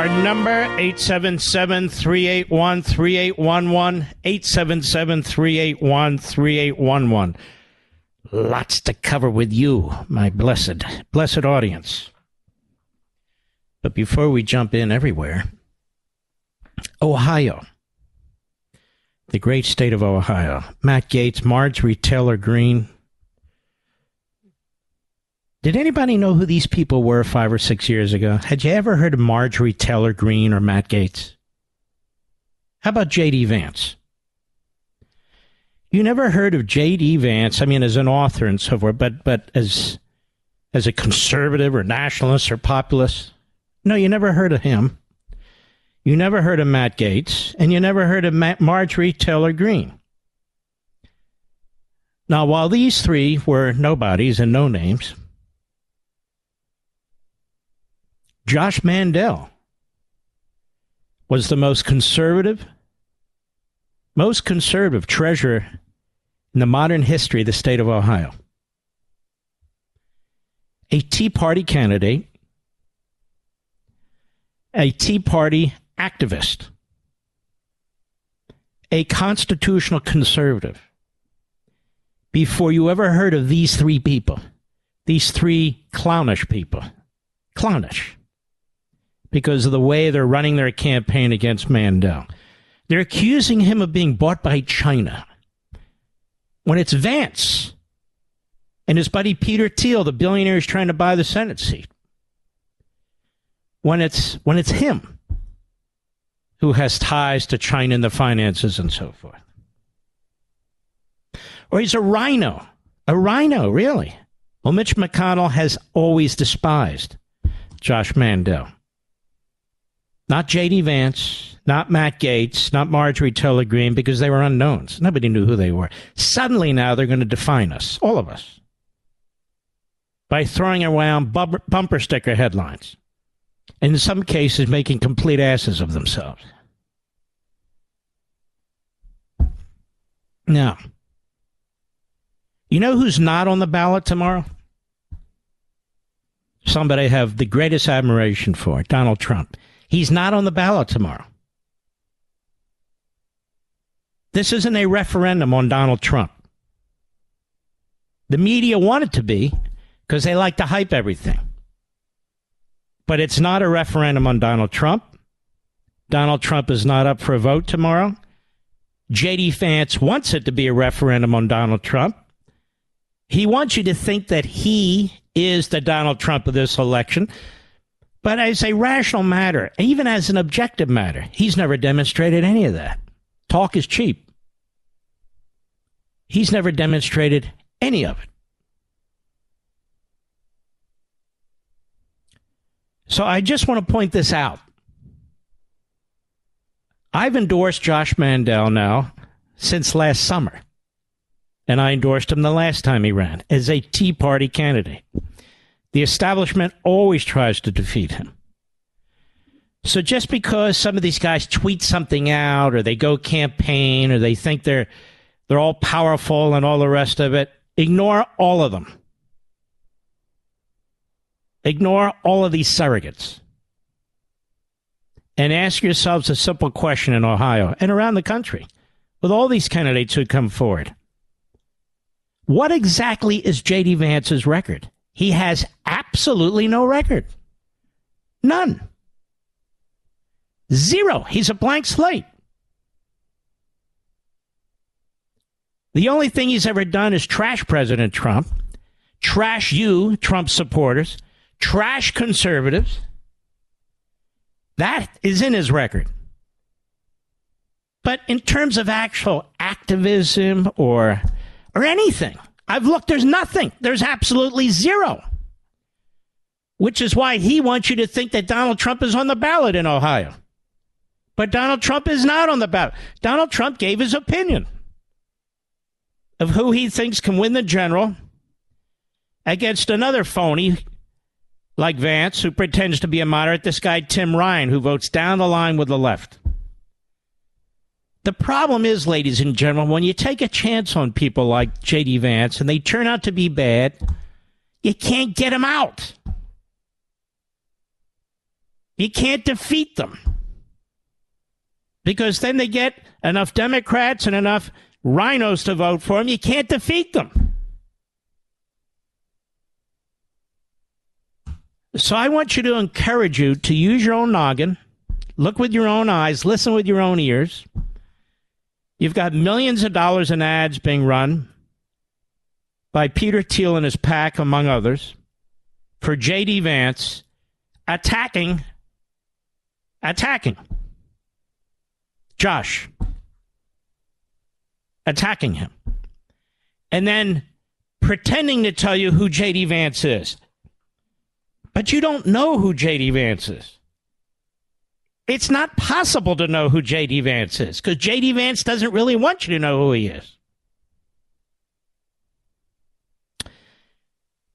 Our number, 877-381-3811, 877-381-3811. Lots to cover with you, my blessed, blessed audience. But before we jump in everywhere, Ohio. The great state of Ohio. Matt Gaetz, Marjorie Taylor Greene, did anybody know who these people were five or six years ago? Had you ever heard of Marjorie Taylor Greene or Matt Gaetz? How about J.D. Vance? You never heard of J.D. Vance, I mean, as an author and so forth, but, but as, as a conservative or nationalist or populist? No, you never heard of him. You never heard of Matt Gaetz, and you never heard of Ma- Marjorie Taylor Greene. Now, while these three were nobodies and no names, Josh Mandel was the most conservative, most conservative treasurer in the modern history of the state of Ohio. A Tea Party candidate, a Tea Party activist, a constitutional conservative. Before you ever heard of these three people, these three clownish people, clownish because of the way they're running their campaign against Mandel. They're accusing him of being bought by China when it's Vance and his buddy Peter Thiel, the billionaire is trying to buy the Senate seat. When it's when it's him who has ties to China and the finances and so forth. Or he's a rhino. A rhino, really. Well, Mitch McConnell has always despised Josh Mandel. Not J.D. Vance, not Matt Gaetz, not Marjorie Taylor Greene, because they were unknowns. Nobody knew who they were. Suddenly now they're going to define us, all of us, by throwing around bumper, sticker headlines. And in some cases, making complete asses of themselves. Now, you know who's not on the ballot tomorrow? Somebody I have the greatest admiration for Donald Trump. He's not on the ballot tomorrow. This isn't a referendum on Donald Trump. The media want it to be because they like to hype everything. But it's not a referendum on Donald Trump. Donald Trump is not up for a vote tomorrow. JD Vance wants it to be a referendum on Donald Trump. He wants you to think that he is the Donald Trump of this election. But as a rational matter, even as an objective matter, he's never demonstrated any of that. Talk is cheap. He's never demonstrated any of it. So I just want to point this out. I've endorsed Josh Mandel now since last summer. And I endorsed him the last time he ran as a Tea Party candidate. The establishment always tries to defeat him. So just because some of these guys tweet something out or they go campaign or they think they're they're all powerful and all the rest of it, ignore all of them. Ignore all of these surrogates. And ask yourselves a simple question in Ohio and around the country with all these candidates who come forward. What exactly is J.D. Vance's record? He has absolutely no record. None. Zero. He's a blank slate. The only thing he's ever done is trash President Trump, trash you, Trump supporters, trash conservatives. That is in his record. But in terms of actual activism or or anything, I've looked, there's nothing. There's absolutely zero. Which is why he wants you to think that Donald Trump is on the ballot in Ohio. But Donald Trump is not on the ballot. Donald Trump gave his opinion of who he thinks can win the general against another phony like Vance, who pretends to be a moderate, this guy, Tim Ryan, who votes down the line with the left. The problem is, ladies and gentlemen, when you take a chance on people like J.D. Vance and they turn out to be bad, you can't get them out. You can't defeat them. Because then they get enough Democrats and enough rhinos to vote for them. You can't defeat them. So I want you to encourage you to use your own noggin, look with your own eyes, listen with your own ears. You've got millions of dollars in ads being run by Peter Thiel and his pack, among others, for J.D. Vance attacking, attacking Josh, attacking him, and then pretending to tell you who J.D. Vance is. But you don't know who J.D. Vance is. It's not possible to know who J.D. Vance is because J.D. Vance doesn't really want you to know who he is.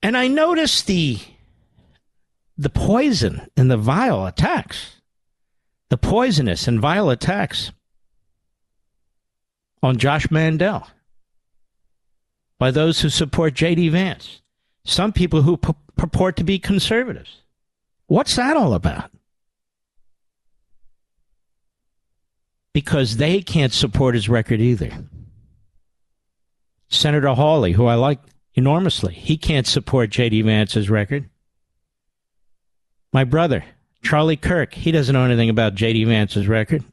And I noticed the the poison and the vile attacks, the poisonous and vile attacks on Josh Mandel by those who support J.D. Vance. Some people who purport to be conservatives. What's that all about? Because they can't support his record either. Senator Hawley, who I like enormously, he can't support J.D. Vance's record. My brother, Charlie Kirk, he doesn't know anything about J.D. Vance's record.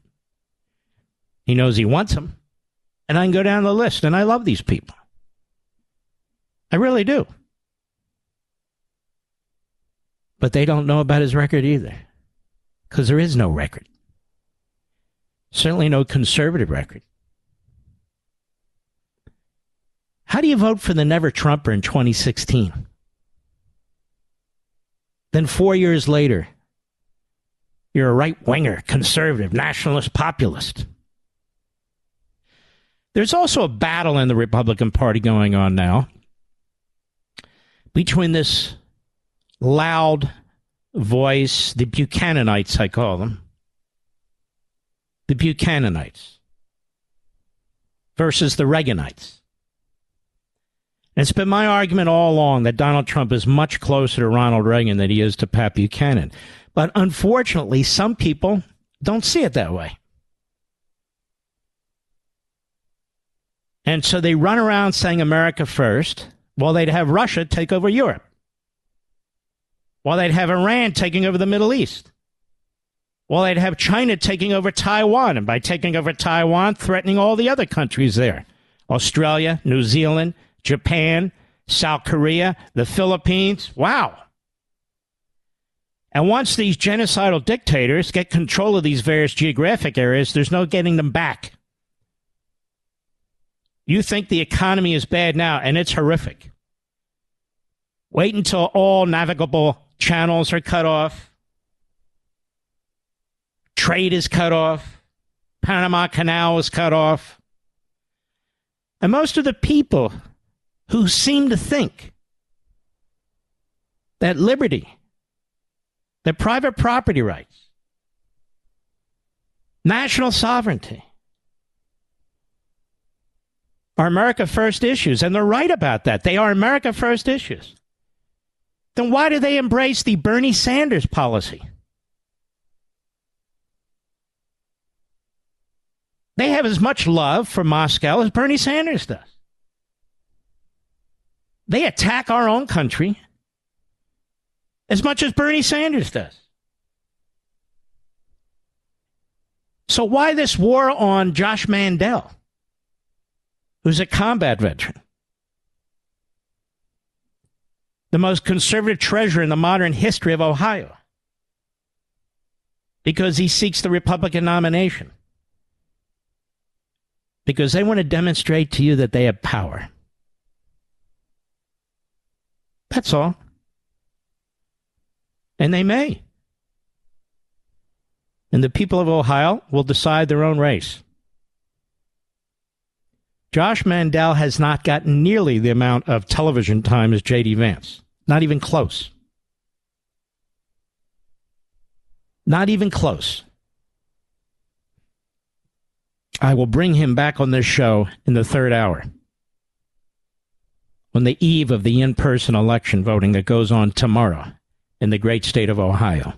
He knows he wants him. And I can go down the list, and I love these people. I really do. But they don't know about his record either. Because there is no record. Certainly no conservative record. How do you vote for the never Trumper in 2016? Then four years later, you're a right winger, conservative, nationalist, populist. There's also a battle in the Republican Party going on now between this loud voice, the Buchananites, I call them, the Buchananites versus the Reaganites. And it's been my argument all along that Donald Trump is much closer to Ronald Reagan than he is to Pat Buchanan. But unfortunately, some people don't see it that way. And so they run around saying America first while they'd have Russia take over Europe while they'd have Iran taking over the Middle East, while they'd have China taking over Taiwan, and by taking over Taiwan, threatening all the other countries there Australia, New Zealand, Japan, South Korea, the Philippines. Wow. And once these genocidal dictators get control of these various geographic areas, there's no getting them back. You think the economy is bad now, and it's horrific. Wait until all navigable channels are cut off. Trade is cut off. Panama Canal is cut off. And most of the people who seem to think that liberty, that private property rights, national sovereignty are America First issues, and they're right about that. They are America First issues. Then why do they embrace the Bernie Sanders policy? They have as much love for Moscow as Bernie Sanders does. They attack our own country as much as Bernie Sanders does. So, why this war on Josh Mandel, who's a combat veteran? The most conservative treasurer in the modern history of Ohio. Because he seeks the Republican nomination because they want to demonstrate to you that they have power. That's all. And they may. And the people of Ohio will decide their own race. Josh Mandel has not gotten nearly the amount of television time as J.D. Vance. Not even close. Not even close. I will bring him back on this show in the third hour on the eve of the in person election voting that goes on tomorrow in the great state of Ohio.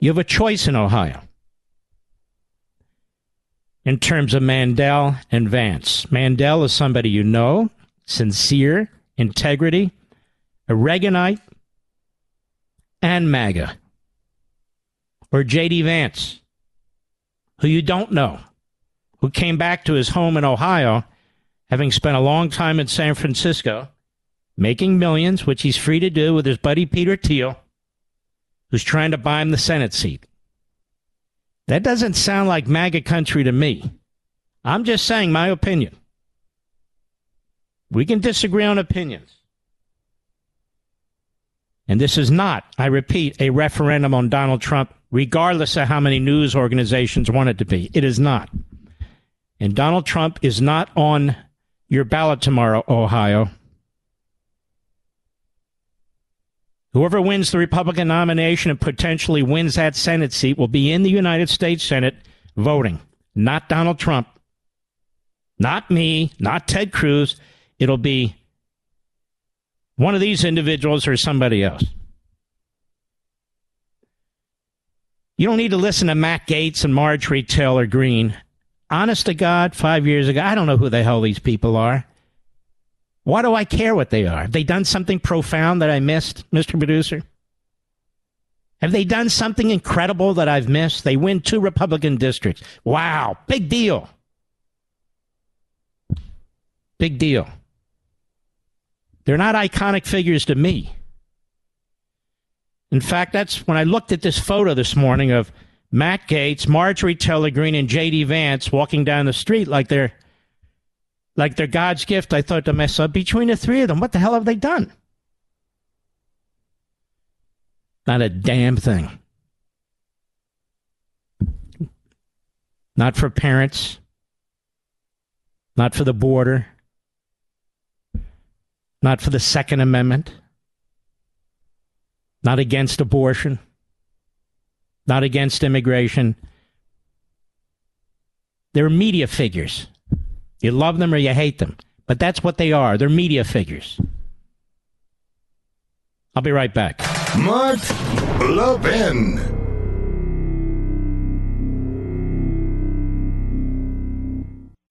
You have a choice in Ohio in terms of Mandel and Vance. Mandel is somebody you know, sincere, integrity, a Reaganite, and MAGA. Or J.D. Vance who you don't know, who came back to his home in Ohio, having spent a long time in San Francisco, making millions, which he's free to do with his buddy Peter Thiel, who's trying to buy him the Senate seat. That doesn't sound like MAGA country to me. I'm just saying my opinion. We can disagree on opinions. And this is not, I repeat, a referendum on Donald Trump regardless of how many news organizations want it to be. It is not. And Donald Trump is not on your ballot tomorrow, Ohio. Whoever wins the Republican nomination and potentially wins that Senate seat will be in the United States Senate voting, not Donald Trump, not me, not Ted Cruz. It'll be one of these individuals or somebody else. You don't need to listen to Matt Gaetz and Marjorie Taylor Greene. Honest to God, five years ago, I don't know who the hell these people are. Why do I care what they are? Have they done something profound that I missed, Mr. Producer? Have they done something incredible that I've missed? They win two Republican districts. Wow, big deal. Big deal. They're not iconic figures to me. In fact, that's when I looked at this photo this morning of Matt Gaetz, Marjorie Taylor Greene, and J.D. Vance walking down the street like they're like they're God's gift. I thought to myself, between the three of them, what the hell have they done? Not a damn thing. Not for parents. Not for the border. Not for the Second Amendment not against abortion, not against immigration. They're media figures. You love them or you hate them, but that's what they are. They're media figures. I'll be right back. Mark Levin.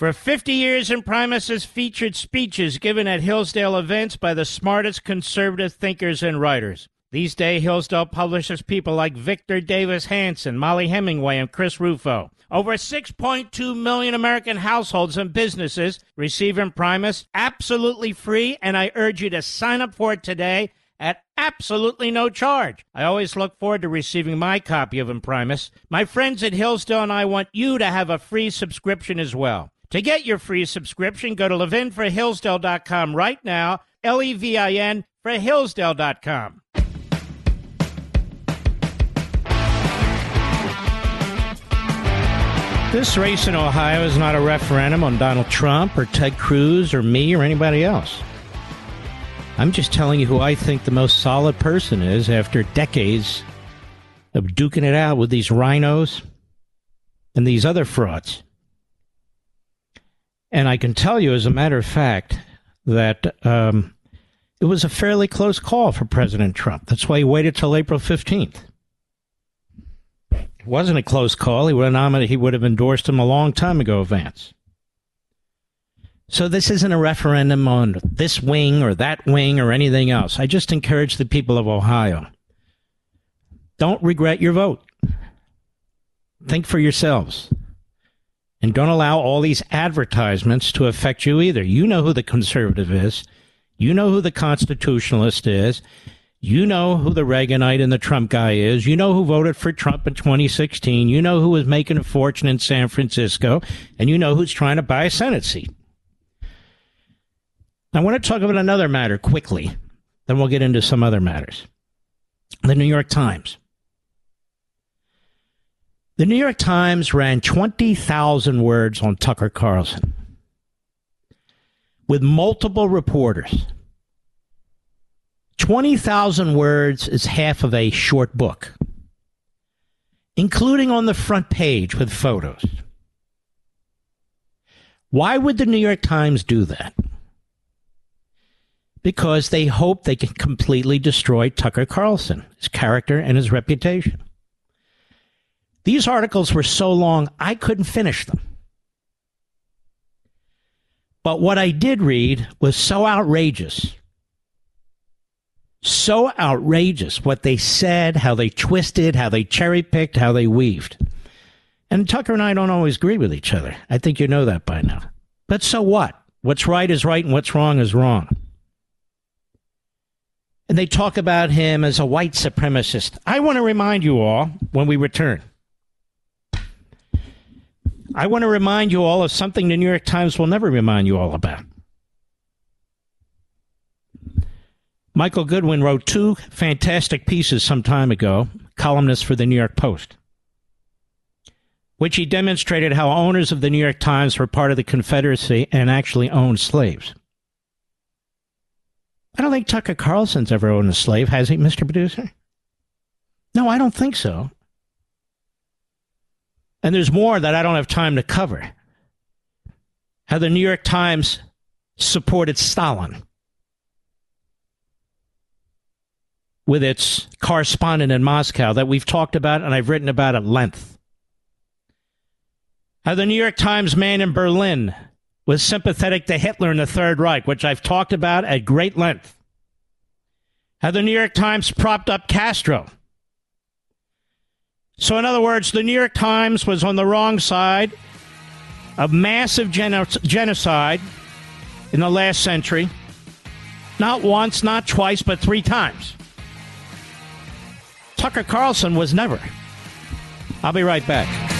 For 50 years, Imprimis has featured speeches given at Hillsdale events by the smartest conservative thinkers and writers. These days, Hillsdale publishes people like Victor Davis Hanson, Mollie Hemingway, and Chris Rufo. Over 6.2 million American households and businesses receive Imprimis absolutely free, and I urge you to sign up for it today at absolutely no charge. I always look forward to receiving my copy of Imprimis. My friends at Hillsdale and I want you to have a free subscription as well. To get your free subscription, go to levinforhillsdale.com right now, L E V I N for Hillsdale.com. This race in Ohio is not a referendum on Donald Trump or Ted Cruz or me or anybody else. I'm just telling you who I think the most solid person is after decades of duking it out with these rhinos and these other frauds. And I can tell you, as a matter of fact, that um, it was a fairly close call for President Trump. That's why he waited till April 15th. It wasn't a close call. He would have he would have endorsed him a long time ago, Vance. So this isn't a referendum on this wing or that wing or anything else. I just encourage the people of Ohio. Don't regret your vote. Think for yourselves. And don't allow all these advertisements to affect you either. You know who the conservative is. You know who the constitutionalist is. You know who the Reaganite and the Trump guy is. You know who voted for Trump in 2016. You know who was making a fortune in San Francisco. And you know who's trying to buy a Senate seat. I want to talk about another matter quickly. Then we'll get into some other matters. The New York Times. The New York Times ran 20,000 words on Tucker Carlson with multiple reporters. 20,000 words is half of a short book, including on the front page with photos. Why would the New York Times do that? Because they hope they can completely destroy Tucker Carlson, his character, and his reputation. These articles were so long, I couldn't finish them. But what I did read was so outrageous so outrageous what they said, how they twisted, how they cherry picked, how they weaved. And Tucker and I don't always agree with each other. I think you know that by now. But so what? What's right is right and what's wrong is wrong. And they talk about him as a white supremacist. I want to remind you all when we return. I want to remind you all of something the New York Times will never remind you all about. Michael Goodwin wrote two fantastic pieces some time ago, columnist for the New York Post, which he demonstrated how owners of the New York Times were part of the Confederacy and actually owned slaves. I don't think Tucker Carlson's ever owned a slave, has he, Mr. Producer? No, I don't think so. And there's more that I don't have time to cover. How the New York Times supported Stalin with its correspondent in Moscow that we've talked about and I've written about at length. How the New York Times man in Berlin was sympathetic to Hitler and the Third Reich, which I've talked about at great length. How the New York Times propped up Castro. So, in other words, the New York Times was on the wrong side of massive genocide in the last century. Not once, not twice, but three times. Tucker Carlson was never. I'll be right back.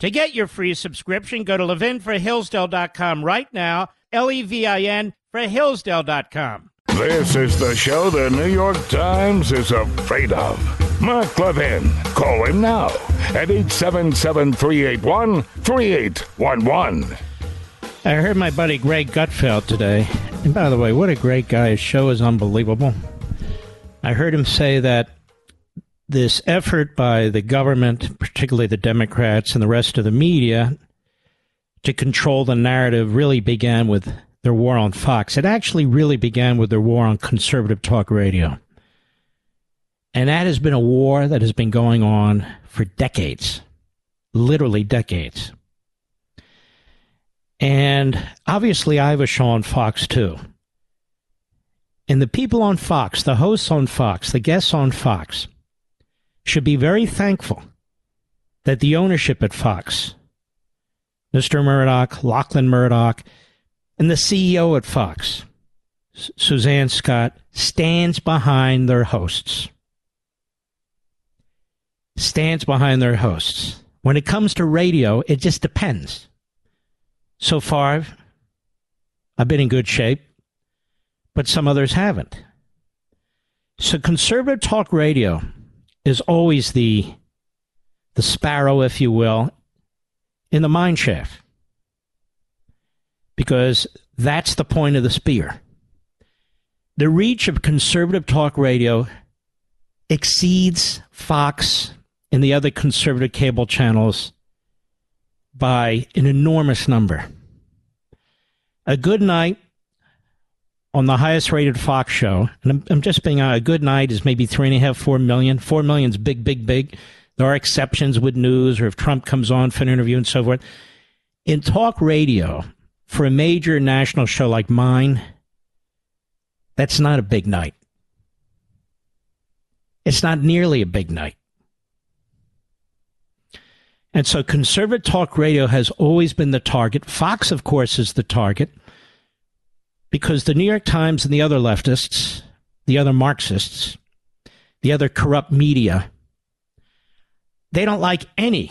To get your free subscription, go to levinforhillsdale.com right now, L E V I N for Hillsdale.com. This is the show the New York Times is afraid of. Mark Levin. Call him now at 877 381 3811. I heard my buddy Greg Gutfeld today. And by the way, what a great guy. His show is unbelievable. I heard him say that this effort by the government, particularly the Democrats and the rest of the media, to control the narrative really began with their war on Fox. It actually really began with their war on conservative talk radio. And that has been a war that has been going on for decades, literally decades. And obviously, I have a show on Fox too. And the people on Fox, the hosts on Fox, the guests on Fox, should be very thankful that the ownership at Fox, Mr. Murdoch, Lachlan Murdoch, and the CEO at Fox, Suzanne Scott, stands behind their hosts. Stands behind their hosts. When it comes to radio, it just depends. So far, I've been in good shape, but some others haven't. So conservative talk radio is always the the sparrow, if you will, in the mine shaft. Because that's the point of the spear. The reach of conservative talk radio exceeds Fox and the other conservative cable channels by an enormous number. A good night on the highest rated Fox show, and I'm, I'm just being uh, a good night is maybe three and a half, four million. Four million's big, big, big. There are exceptions with news or if Trump comes on for an interview and so forth. In talk radio, for a major national show like mine, that's not a big night. It's not nearly a big night. And so conservative talk radio has always been the target. Fox, of course, is the target because the New York Times and the other leftists, the other Marxists, the other corrupt media, they don't like any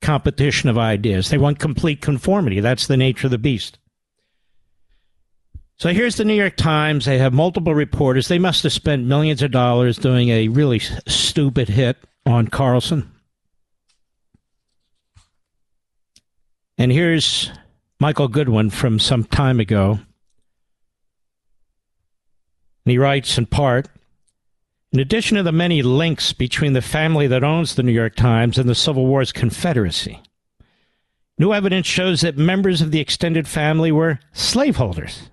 competition of ideas. They want complete conformity. That's the nature of the beast. So here's the New York Times. They have multiple reporters. They must have spent millions of dollars doing a really stupid hit on Carlson. And here's Michael Goodwin from some time ago. And he writes in part In addition to the many links between the family that owns the New York Times and the Civil War's Confederacy, new evidence shows that members of the extended family were slaveholders.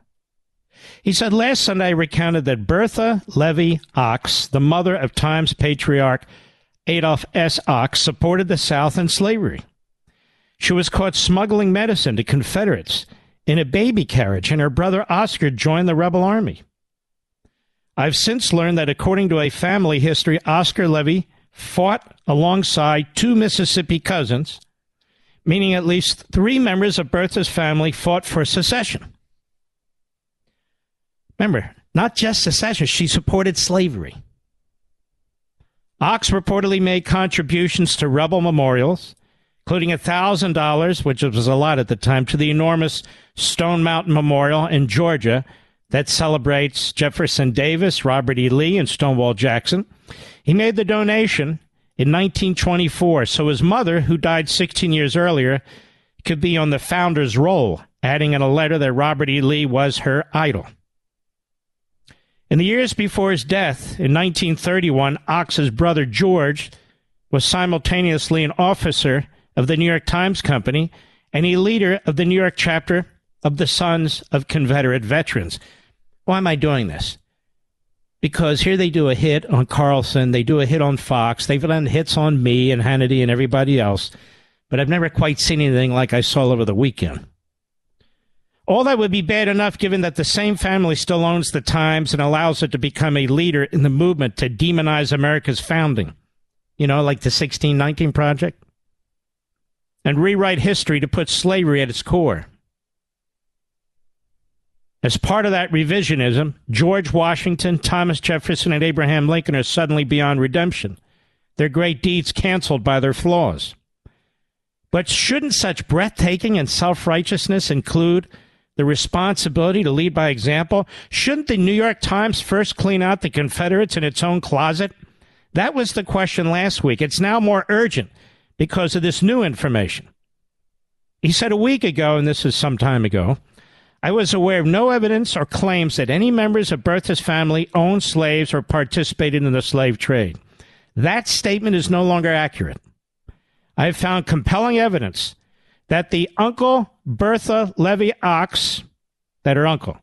He said last Sunday I recounted that Bertha Levy Ochs, the mother of Times patriarch Adolph S. Ochs, supported the South in slavery. She was caught smuggling medicine to Confederates in a baby carriage, and her brother Oscar joined the rebel army. I've since learned that according to a family history, Oscar Levy fought alongside two Mississippi cousins, meaning at least three members of Bertha's family fought for secession. Remember, not just secession, she supported slavery. Ochs reportedly made contributions to rebel memorials including $1,000, which was a lot at the time, to the enormous Stone Mountain Memorial in Georgia that celebrates Jefferson Davis, Robert E. Lee, and Stonewall Jackson. He made the donation in 1924, so his mother, who died 16 years earlier, could be on the founder's roll, adding in a letter that Robert E. Lee was her idol. In the years before his death, in 1931, Ochs's brother George was simultaneously an officer of the New York Times Company and a leader of the New York chapter of the Sons of Confederate Veterans. Why am I doing this? Because here they do a hit on Carlson, they do a hit on Fox, they've done hits on me and Hannity and everybody else, but I've never quite seen anything like I saw over the weekend. All that would be bad enough given that the same family still owns the Times and allows it to become a leader in the movement to demonize America's founding. You know, like the 1619 Project and rewrite history to put slavery at its core. As part of that revisionism, George Washington, Thomas Jefferson, and Abraham Lincoln are suddenly beyond redemption, their great deeds canceled by their flaws. But shouldn't such breathtaking and self righteousness include the responsibility to lead by example? Shouldn't the New York Times first clean out the Confederates in its own closet? That was the question last week. It's now more urgent because of this new information. He said a week ago, and this is some time ago, I was aware of no evidence or claims that any members of Bertha's family owned slaves or participated in the slave trade. That statement is no longer accurate. I have found compelling evidence that the uncle Bertha Levy Ochs, that her uncle,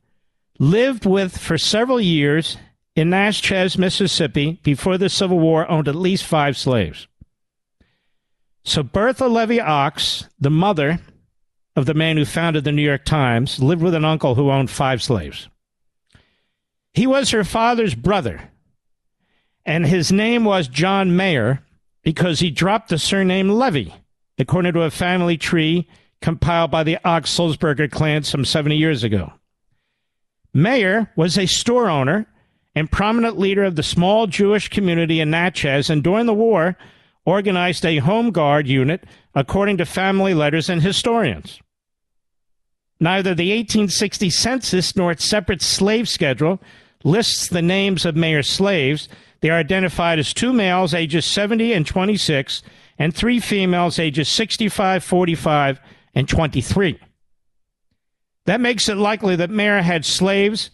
lived with for several years in Natchez, Mississippi, before the Civil War, owned at least five slaves. So Bertha Levy Ochs, the mother of the man who founded the New York Times, lived with an uncle who owned five slaves. He was her father's brother, and his name was John Mayer because he dropped the surname Levy, according to a family tree compiled by the Ochs Sulzberger clan some 70 years ago. Mayer was a store owner and prominent leader of the small Jewish community in Natchez, and during the war, organized a home guard unit according to family letters and historians. Neither the 1860 census nor its separate slave schedule lists the names of Mayer's slaves. They are identified as two males ages 70 and 26 and three females ages 65, 45, and 23. That makes it likely that Mayer had slaves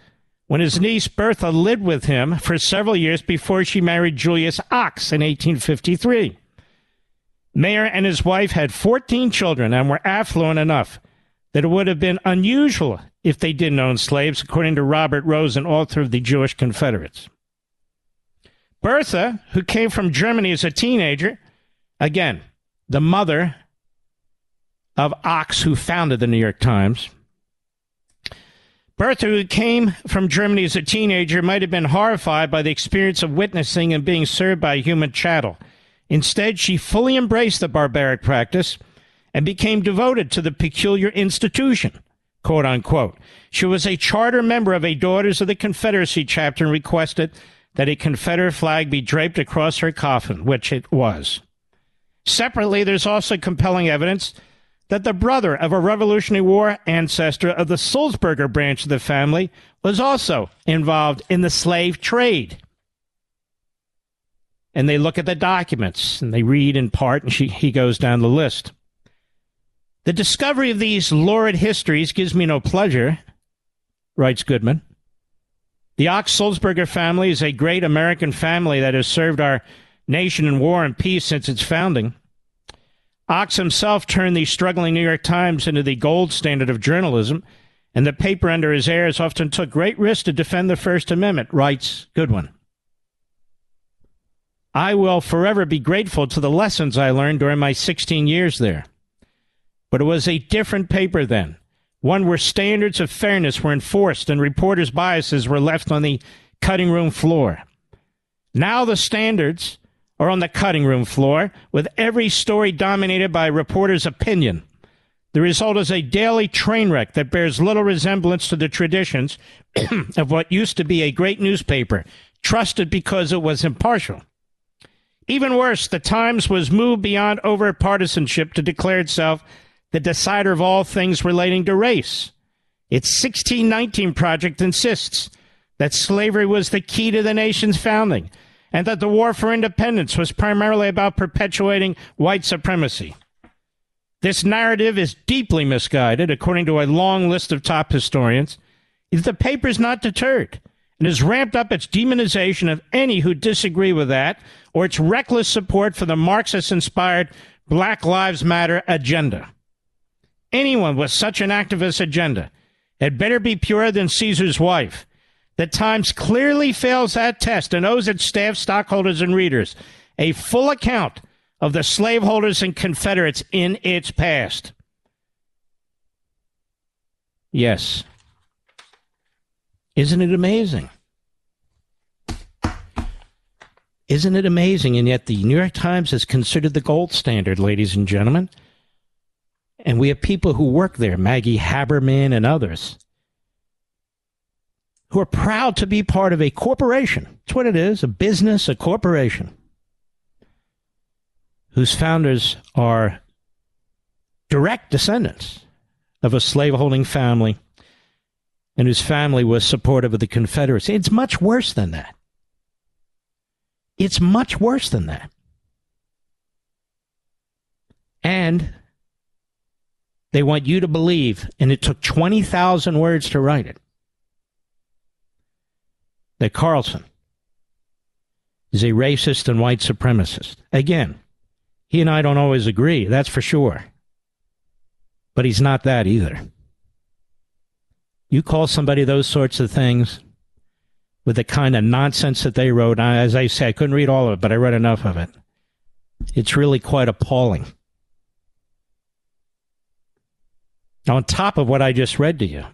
when his niece Bertha lived with him for several years before she married Julius Ochs in 1853. Mayer and his wife had 14 children and were affluent enough that it would have been unusual if they didn't own slaves, according to Robert Rosen, author of the Jewish Confederates. Bertha, who came from Germany as a teenager, again, the mother of Ochs, who founded the New York Times. Bertha, who came from Germany as a teenager, might have been horrified by the experience of witnessing and being served by human chattel. Instead, she fully embraced the barbaric practice and became devoted to the peculiar institution, quote unquote. She was a charter member of a Daughters of the Confederacy chapter and requested that a Confederate flag be draped across her coffin, which it was. Separately, there's also compelling evidence that the brother of a Revolutionary War ancestor of the Sulzberger branch of the family was also involved in the slave trade. And they look at the documents and they read in part, and she, he goes down the list. The discovery of these lurid histories gives me no pleasure, writes Goodman. The Ochs Sulzberger family is a great American family that has served our nation in war and peace since its founding. Ochs himself turned the struggling New York Times into the gold standard of journalism, and the paper under his heirs often took great risks to defend the First Amendment, writes Goodwin. I will forever be grateful to the lessons I learned during my 16 years there. But it was a different paper then, one where standards of fairness were enforced and reporters' biases were left on the cutting room floor. Now the standards are on the cutting room floor, with every story dominated by a reporter's opinion. The result is a daily train wreck that bears little resemblance to the traditions of what used to be a great newspaper, trusted because it was impartial. Even worse, the Times was moved beyond overt partisanship to declare itself the decider of all things relating to race. Its 1619 project insists that slavery was the key to the nation's founding and that the war for independence was primarily about perpetuating white supremacy. This narrative is deeply misguided, according to a long list of top historians. The paper's not deterred and has ramped up its demonization of any who disagree with that or its reckless support for the Marxist inspired Black Lives Matter agenda. Anyone with such an activist agenda had better be purer than Caesar's wife. The Times clearly fails that test and owes its staff, stockholders, and readers a full account of the slaveholders and Confederates in its past. Yes. Isn't it amazing? Isn't it amazing? And yet the New York Times is considered the gold standard, ladies and gentlemen. And we have people who work there, Maggie Haberman and others. who are proud to be part of a corporation. That's what it is a business, a corporation, whose founders are direct descendants of a slaveholding family and whose family was supportive of the Confederacy. It's much worse than that. It's much worse than that. And they want you to believe, and it took 20,000 words to write it, that Carlson is a racist and white supremacist. Again, he and I don't always agree, that's for sure. But he's not that either. You call somebody those sorts of things with the kind of nonsense that they wrote. As I say, I couldn't read all of it, but I read enough of it. It's really quite appalling. On top of what I just read to you,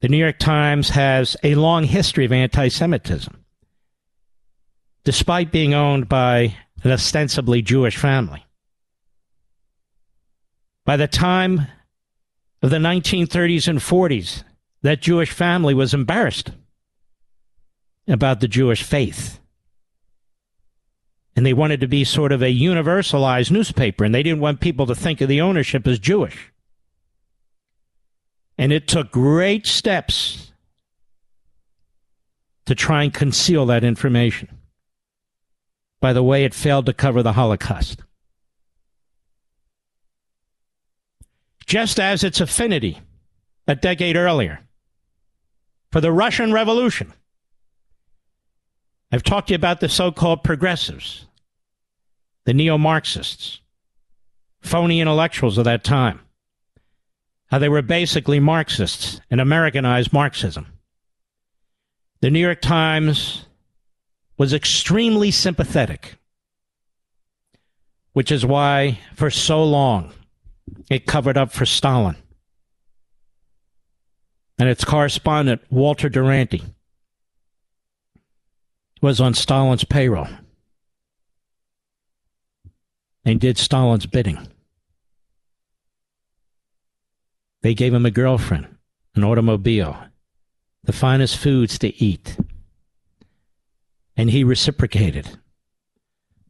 the New York Times has a long history of anti Semitism, despite being owned by an ostensibly Jewish family. By the time of the 1930s and 40s, that Jewish family was embarrassed about the Jewish faith. And they wanted to be sort of a universalized newspaper, and they didn't want people to think of the ownership as Jewish. And it took great steps to try and conceal that information. By the way, it failed to cover the Holocaust. Just as its affinity a decade earlier for the Russian Revolution. I've talked to you about the so called progressives, the neo Marxists, phony intellectuals of that time how they were basically Marxists and Americanized Marxism. The New York Times was extremely sympathetic, which is why, for so long, it covered up for Stalin. And its correspondent, Walter Duranty, was on Stalin's payroll and did Stalin's bidding. They gave him a girlfriend, an automobile, the finest foods to eat. And he reciprocated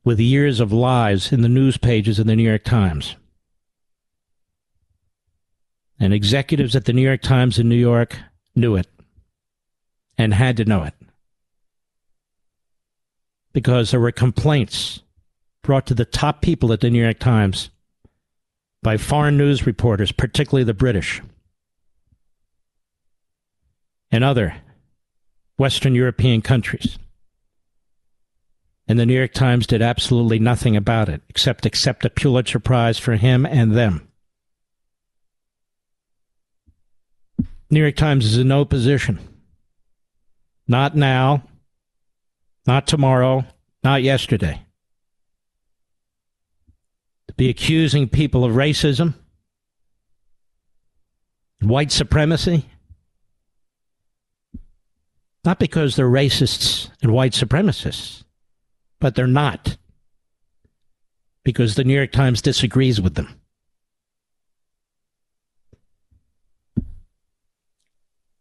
with years of lies in the news pages of the New York Times. And executives at the New York Times in New York knew it and had to know it because there were complaints brought to the top people at the New York Times by foreign news reporters, particularly the British and other Western European countries. And the New York Times did absolutely nothing about it except accept a Pulitzer Prize for him and them. New York Times is in no position. Not now, not tomorrow, not yesterday To be accusing people of racism, white supremacy. Not because they're racists and white supremacists, but they're not. Because the New York Times disagrees with them.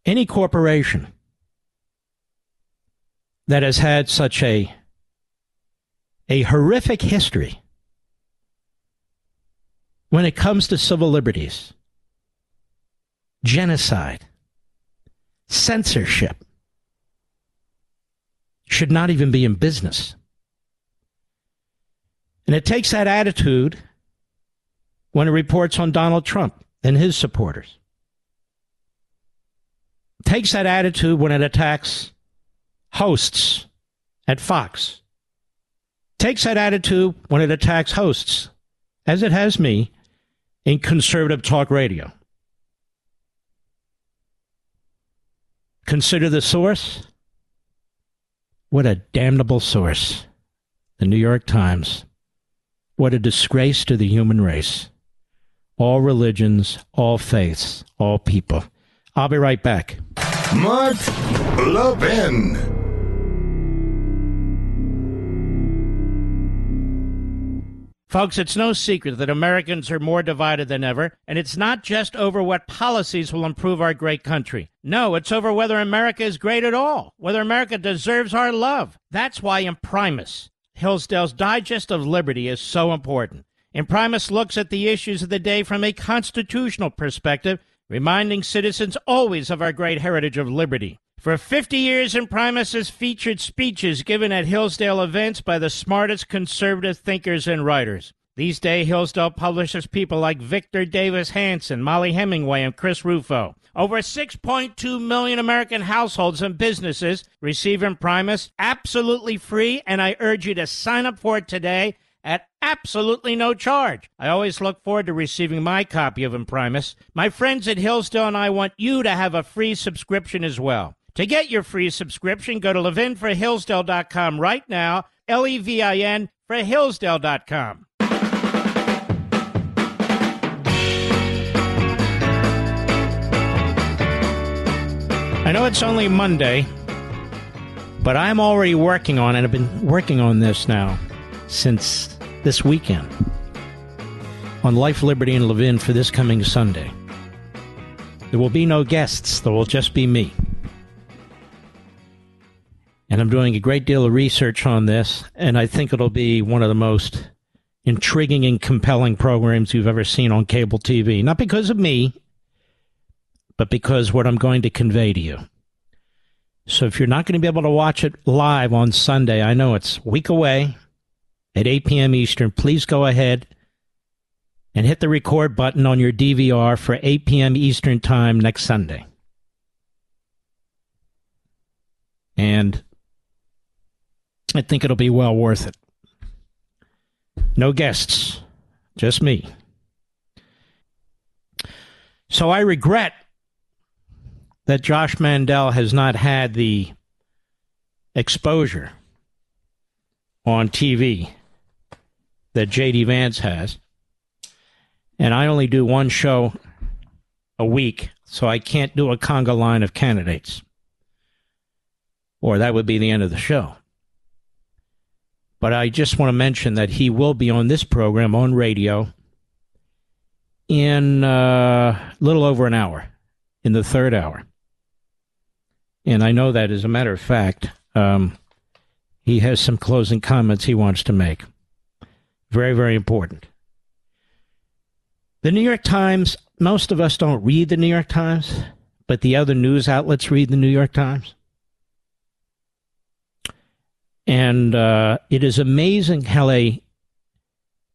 Any corporation that has had such a, a horrific history when it comes to civil liberties, genocide, censorship, should not even be in business. And it takes that attitude when it reports on Donald Trump and his supporters. Takes that attitude when it attacks hosts at Fox. Takes that attitude when it attacks hosts, as it has me, in conservative talk radio. Consider the source. What a damnable source. The New York Times. What a disgrace to the human race. All religions, all faiths, all people. I'll be right back. Mark Levin. Folks, it's no secret that Americans are more divided than ever, and it's not just over what policies will improve our great country. No, it's over whether America is great at all, whether America deserves our love. That's why Imprimis, Hillsdale's Digest of Liberty, is so important. Imprimis looks at the issues of the day from a constitutional perspective, reminding citizens always of our great heritage of liberty. For 50 years, Imprimis has featured speeches given at Hillsdale events by the smartest conservative thinkers and writers. These days, Hillsdale publishes people like Victor Davis Hanson, Mollie Hemingway, and Chris Rufo. Over 6.2 million American households and businesses receive Imprimis absolutely free, and I urge you to sign up for it today at absolutely no charge. I always look forward to receiving my copy of Imprimis. My friends at Hillsdale and I want you to have a free subscription as well. To get your free subscription, go to levinforhillsdale.com right now, L E V I N for Hillsdale.com. I know it's only Monday, but I'm already working on it. I've been working on this now since this weekend on Life, Liberty, and Levin for this coming Sunday. There will be no guests, there will just be me. And I'm doing a great deal of research on this, and I think it'll be one of the most intriguing and compelling programs you've ever seen on cable TV. Not because of me, but because what I'm going to convey to you. So if you're not going to be able to watch it live on Sunday, I know it's week away at 8 p.m. Eastern. Please go ahead and hit the record button on your DVR for 8 p.m. Eastern Time next Sunday. And I think it'll be well worth it. No guests, just me. So I regret that Josh Mandel has not had the exposure on TV that JD Vance has. And I only do one show a week, so I can't do a conga line of candidates. Or that would be the end of the show. But I just want to mention that he will be on this program on radio in uh, a little over an hour, in the third hour. And I know that as a matter of fact, um, he has some closing comments he wants to make. Very, very important. The New York Times, most of us don't read the New York Times, but the other news outlets read the New York Times. And uh, it is amazing how a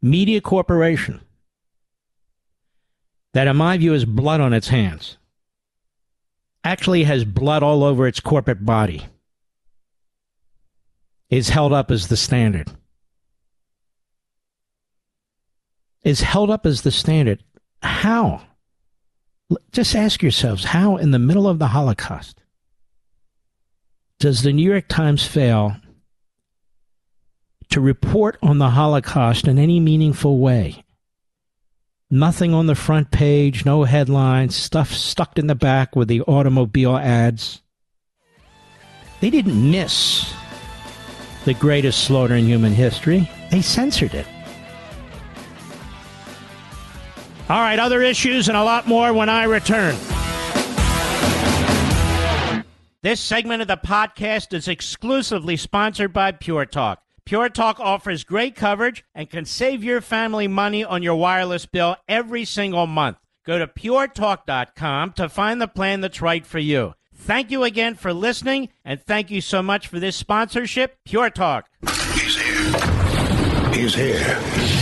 media corporation that, in my view, has blood on its hands actually has blood all over its corporate body is held up as the standard. Is held up as the standard. How? Just ask yourselves how, in the middle of the Holocaust, does the New York Times fail to report on the Holocaust in any meaningful way. Nothing on the front page, no headlines, stuff stuck in the back with the automobile ads. They didn't miss the greatest slaughter in human history, they censored it. All right, other issues and a lot more when I return. This segment of the podcast is exclusively sponsored by Pure Talk. Pure Talk offers great coverage and can save your family money on your wireless bill every single month. Go to puretalk.com to find the plan that's right for you. Thank you again for listening, and thank you so much for this sponsorship, Pure Talk. He's here. He's here.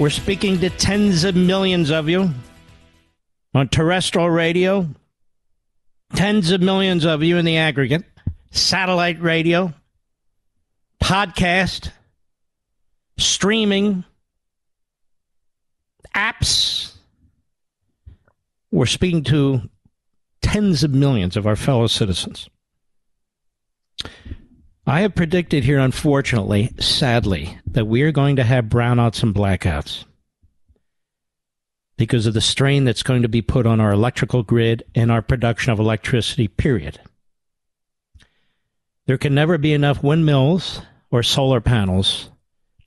We're speaking to tens of millions of you on terrestrial radio, tens of millions of you in the aggregate, satellite radio, podcast, streaming, apps. We're speaking to tens of millions of our fellow citizens. I have predicted here, unfortunately, sadly, that we are going to have brownouts and blackouts because of the strain that's going to be put on our electrical grid and our production of electricity, period. There can never be enough windmills or solar panels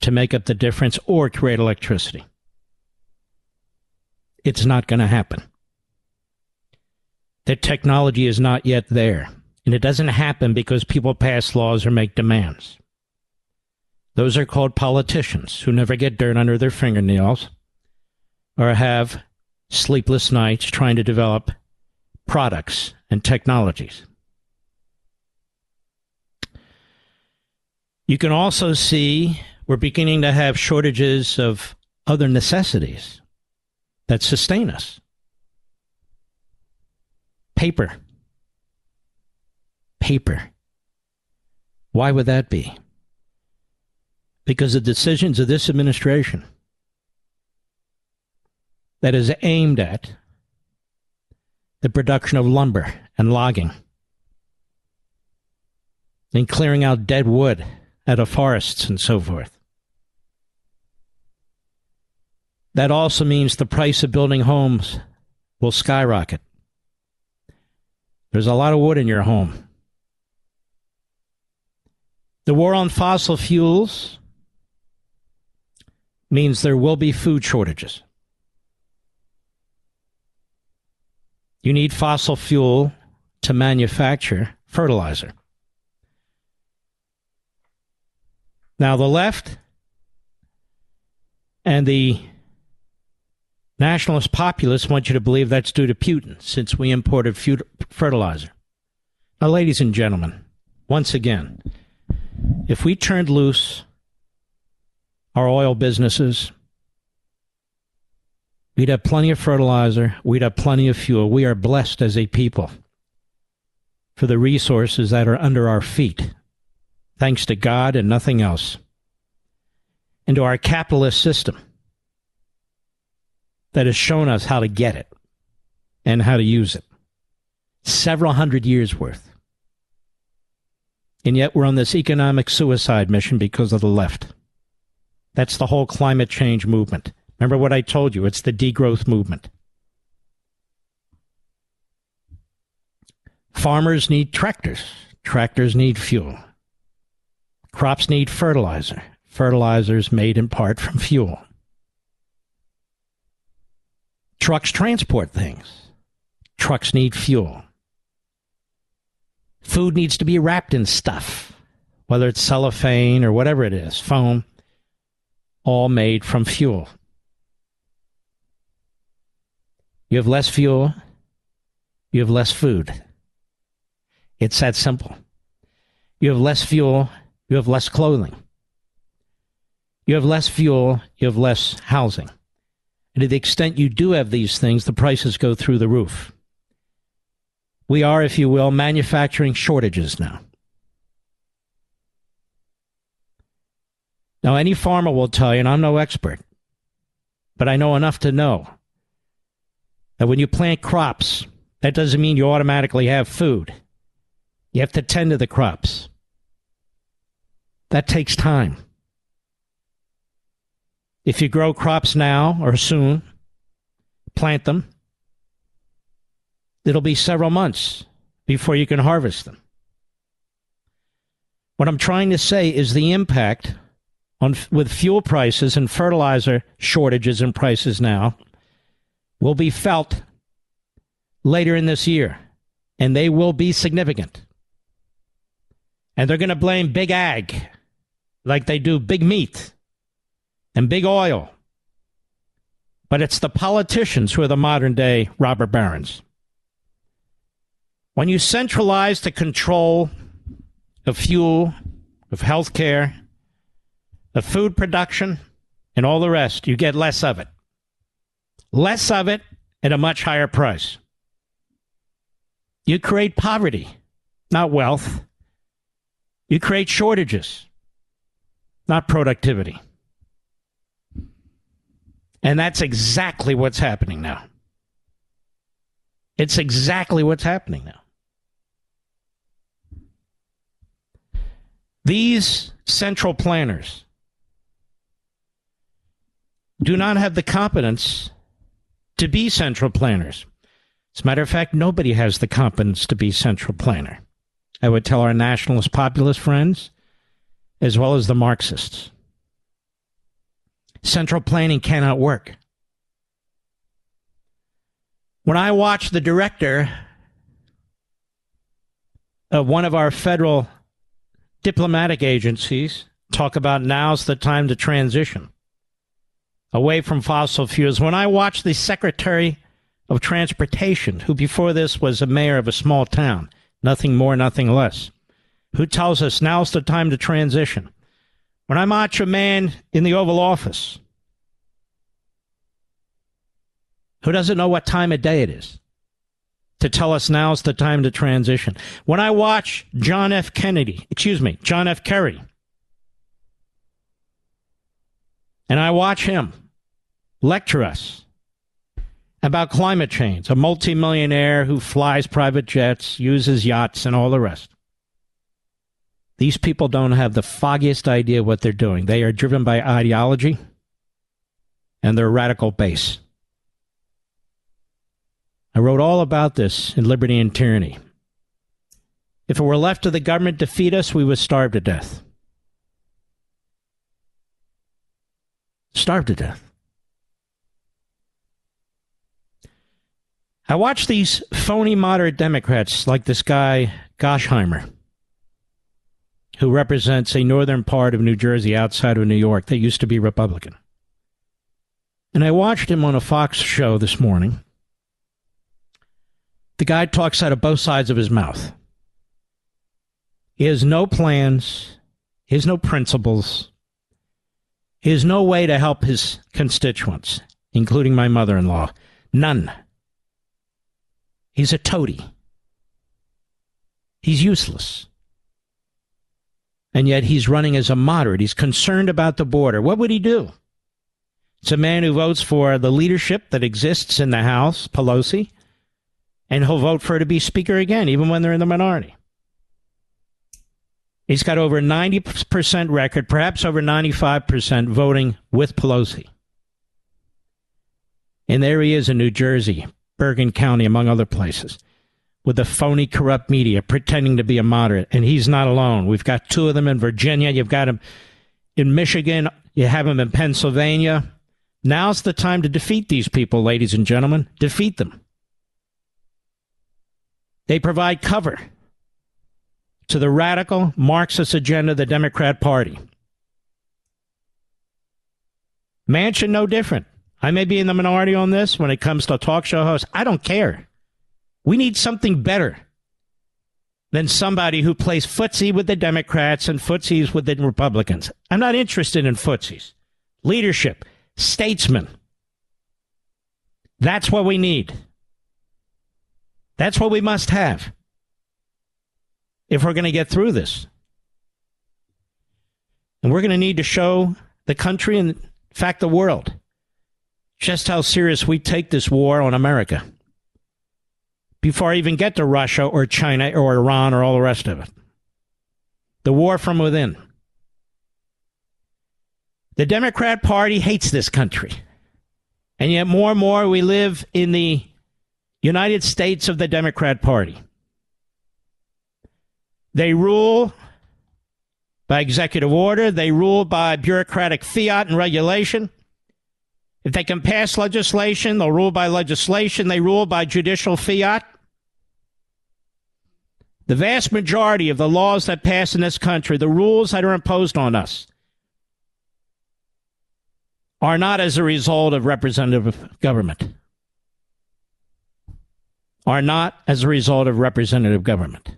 to make up the difference or create electricity. It's not going to happen. The technology is not yet there. And it doesn't happen because people pass laws or make demands. Those are called politicians who never get dirt under their fingernails or have sleepless nights trying to develop products and technologies. You can also see we're beginning to have shortages of other necessities that sustain us. Paper. Paper. Why would that be? Because the decisions of this administration that is aimed at the production of lumber and logging and clearing out dead wood out of forests and so forth. That also means the price of building homes will skyrocket. There's a lot of wood in your home. The war on fossil fuels means there will be food shortages. You need fossil fuel to manufacture fertilizer. Now, the left and the Nationalist populists want you to believe that's due to Putin, since we imported fertilizer. Now, ladies and gentlemen, once again, if we turned loose our oil businesses, we'd have plenty of fertilizer, we'd have plenty of fuel. We are blessed as a people for the resources that are under our feet, thanks to God and nothing else, and to our capitalist system that has shown us how to get it and how to use it. Several hundred years worth. And yet we're on this economic suicide mission because of the left. That's the whole climate change movement. Remember what I told you? It's the degrowth movement. Farmers need tractors. Tractors need fuel. Crops need fertilizer. Fertilizers made in part from fuel. Trucks transport things. Trucks need fuel. Food needs to be wrapped in stuff, whether it's cellophane or whatever it is, foam, all made from fuel. You have less fuel, you have less food. It's that simple. You have less fuel, you have less clothing. You have less fuel, you have less housing. And to the extent you do have these things, the prices go through the roof. We are, if you will, manufacturing shortages now. Now, any farmer will tell you, and I'm no expert, but I know enough to know that when you plant crops, that doesn't mean you automatically have food. You have to tend to the crops. That takes time. If you grow crops now or soon, plant them, it'll be several months before you can harvest them. What I'm trying to say is the impact on with fuel prices and fertilizer shortages and prices now will be felt later in this year and they will be significant. And they're going to blame big ag like they do big meat and big oil. But it's the politicians who are the modern day robber barons. When you centralize the control of fuel, of health care, of food production, and all the rest, you get less of it. Less of it at a much higher price. You create poverty, not wealth. You create shortages, not productivity. And that's exactly what's happening now. It's exactly what's happening now. These central planners do not have the competence to be central planners. As a matter of fact, nobody has the competence to be central planner. I would tell our nationalist populist friends, as well as the Marxists. Central planning cannot work. When I watch the director of one of our federal diplomatic agencies talk about now's the time to transition away from fossil fuels, when I watch the Secretary of Transportation, who before this was a mayor of a small town, nothing more, nothing less, who tells us now's the time to transition. When I watch a man in the Oval Office who doesn't know what time of day it is to tell us now's the time to transition. When I watch John F. Kennedy, excuse me, John F. Kerry, and I watch him lecture us about climate change, a multimillionaire who flies private jets, uses yachts, and all the rest. These people don't have the foggiest idea what they're doing. They are driven by ideology and their radical base. I wrote all about this in Liberty and Tyranny. If it were left to the government to feed us, we would starve to death. Starve to death. I watch these phony moderate Democrats like this guy, Gottheimer, who represents a northern part of New Jersey outside of New York that used to be Republican. And I watched him on a Fox show this morning the guy talks out of both sides of his mouth. He has no plans. He has no principles. He has no way to help his constituents, including my mother in law. None. He's a toady. He's useless. And yet he's running as a moderate. He's concerned about the border. What would he do? It's a man who votes for the leadership that exists in the House, Pelosi, and he'll vote for her to be Speaker again, even when they're in the minority. He's got over 90% record, perhaps over 95% voting with Pelosi. And there he is in New Jersey, Bergen County, among other places, with the phony, corrupt media pretending to be a moderate. And he's not alone. We've got two of them in Virginia. You've got him in Michigan. You have him in Pennsylvania. Now's the time to defeat these people, ladies and gentlemen. Defeat them. They provide cover to the radical Marxist agenda of the Democrat Party. Manchin, no different. I may be in the minority on this when it comes to talk show hosts. I don't care. We need something better than somebody who plays footsie with the Democrats and footsies with the Republicans. I'm not interested in footsies. Leadership, statesmen. That's what we need. That's what we must have if we're going to get through this. And we're going to need to show the country and, in fact, the world just how serious we take this war on America before I even get to Russia or China or Iran or all the rest of it. The war from within. The Democrat Party hates this country. And yet, more and more, we live in the United States of the Democrat Party. They rule by executive order, they rule by bureaucratic fiat and regulation. If they can pass legislation, they'll rule by legislation, they rule by judicial fiat. The vast majority of the laws that pass in this country, the rules that are imposed on us, are not as a result of representative government are not as a result of representative government.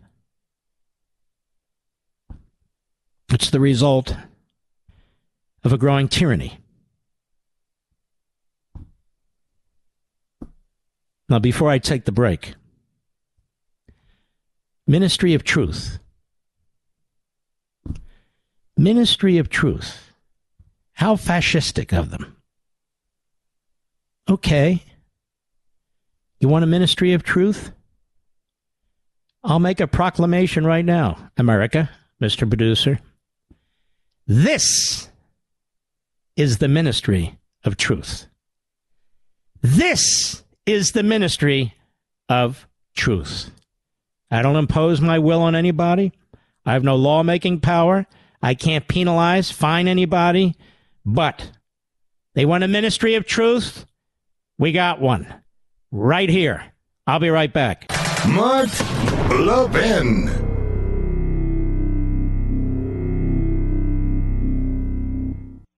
It's the result of a growing tyranny. Now, before I take the break, Ministry of Truth. Ministry of Truth. How fascistic of them. Okay. You want a ministry of truth? I'll make a proclamation right now, America, Mr. Producer. This is the ministry of truth. This is the ministry of truth. I don't impose my will on anybody. I have no lawmaking power. I can't penalize, fine anybody. But they want a ministry of truth. We got one right here. I'll be right back. Mark Levin.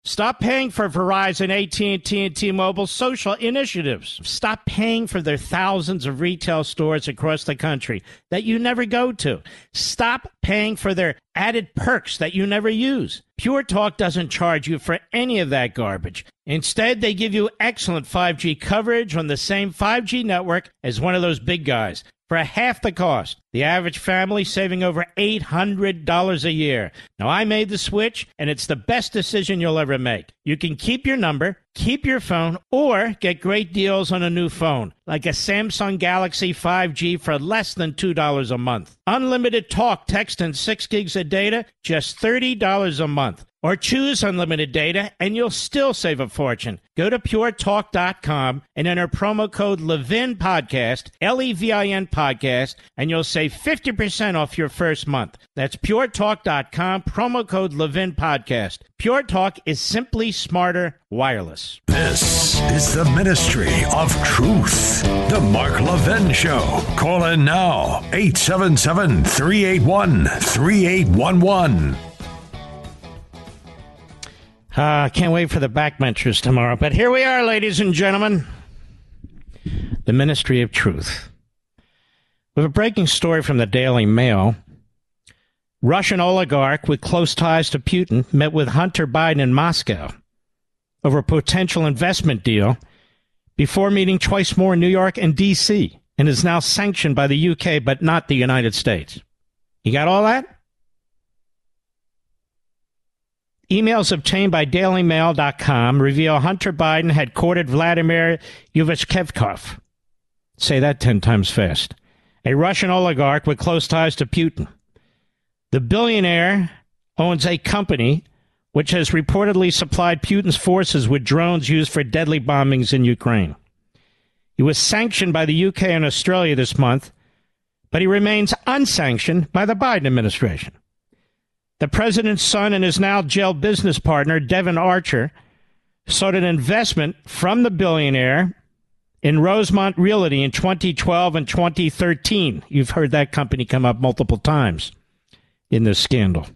Stop paying for Verizon, AT&T, and T-Mobile social initiatives. Stop paying for their thousands of retail stores across the country that you never go to. Stop paying for their added perks that you never use. Pure Talk doesn't charge you for any of that garbage. Instead, they give you excellent 5G coverage on the same 5G network as one of those big guys for half the cost. The average family saving over $800 a year. Now, I made the switch, and it's the best decision you'll ever make. You can keep your number, keep your phone, or get great deals on a new phone, like a Samsung Galaxy 5G for less than $2 a month. Unlimited talk, text, and 6 gigs of data, just $30 a month. Or choose unlimited data and you'll still save a fortune. Go to puretalk.com and enter promo code Levin Podcast, L E V I N Podcast, and you'll save 50% off your first month. That's puretalk.com, promo code Levin Podcast. Pure Talk is simply smarter wireless. This is the ministry of truth. The Mark Levin Show. Call in now 877 381 3811. I uh, can't wait for the backbenchers tomorrow. But here we are, ladies and gentlemen. The Ministry of Truth. We have a breaking story from the Daily Mail, Russian oligarch with close ties to Putin met with Hunter Biden in Moscow over a potential investment deal before meeting twice more in New York and D.C. and is now sanctioned by the UK but not the United States. You got all that? Emails obtained by DailyMail.com reveal Hunter Biden had courted Vladimir Yevtushenkov. Say that 10 times fast. A Russian oligarch with close ties to Putin. The billionaire owns a company which has reportedly supplied Putin's forces with drones used for deadly bombings in Ukraine. He was sanctioned by the UK and Australia this month, but he remains unsanctioned by the Biden administration. The president's son and his now jail business partner, Devon Archer, sought an investment from the billionaire in Rosemont Realty in 2012 and 2013. You've heard that company come up multiple times in this scandal.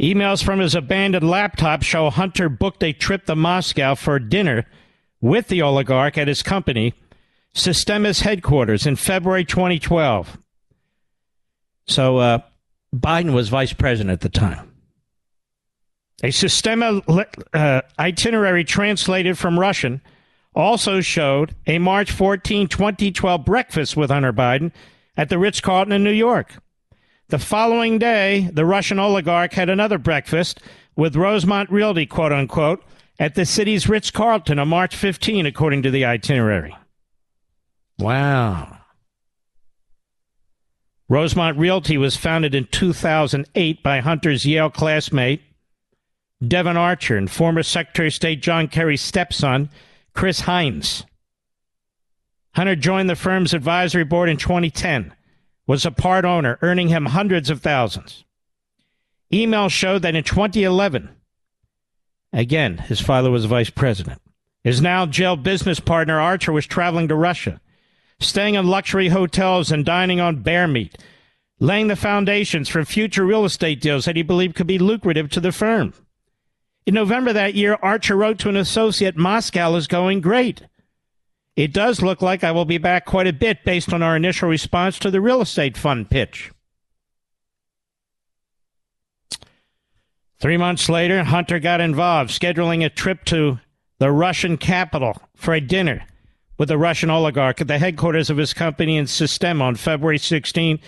Emails from his abandoned laptop show Hunter booked a trip to Moscow for dinner with the oligarch at his company, Sistemas headquarters, in February 2012. So uh, Biden was vice president at the time. A Sistema uh, itinerary translated from Russian also showed a March 14, 2012 breakfast with Hunter Biden at the Ritz Carlton in New York. The following day, the Russian oligarch had another breakfast with Rosemont Realty, quote unquote, at the city's Ritz Carlton on March 15, according to the itinerary. Wow. Rosemont Realty was founded in 2008 by Hunter's Yale classmate, Devon Archer, and former Secretary of State John Kerry's stepson, Chris Heinz. Hunter joined the firm's advisory board in 2010, was a part owner, earning him hundreds of thousands. Emails showed that in 2011, again, his father was vice president. His now jail business partner, Archer, was traveling to Russia staying in luxury hotels and dining on bear meat, laying the foundations for future real estate deals that he believed could be lucrative to the firm. In November that year, Archer wrote to an associate, Moscow is going great. It does look like I will be back quite a bit based on our initial response to the real estate fund pitch. Three months later, Hunter got involved, scheduling a trip to the Russian capital for a dinner with a Russian oligarch at the headquarters of his company in System on February 16,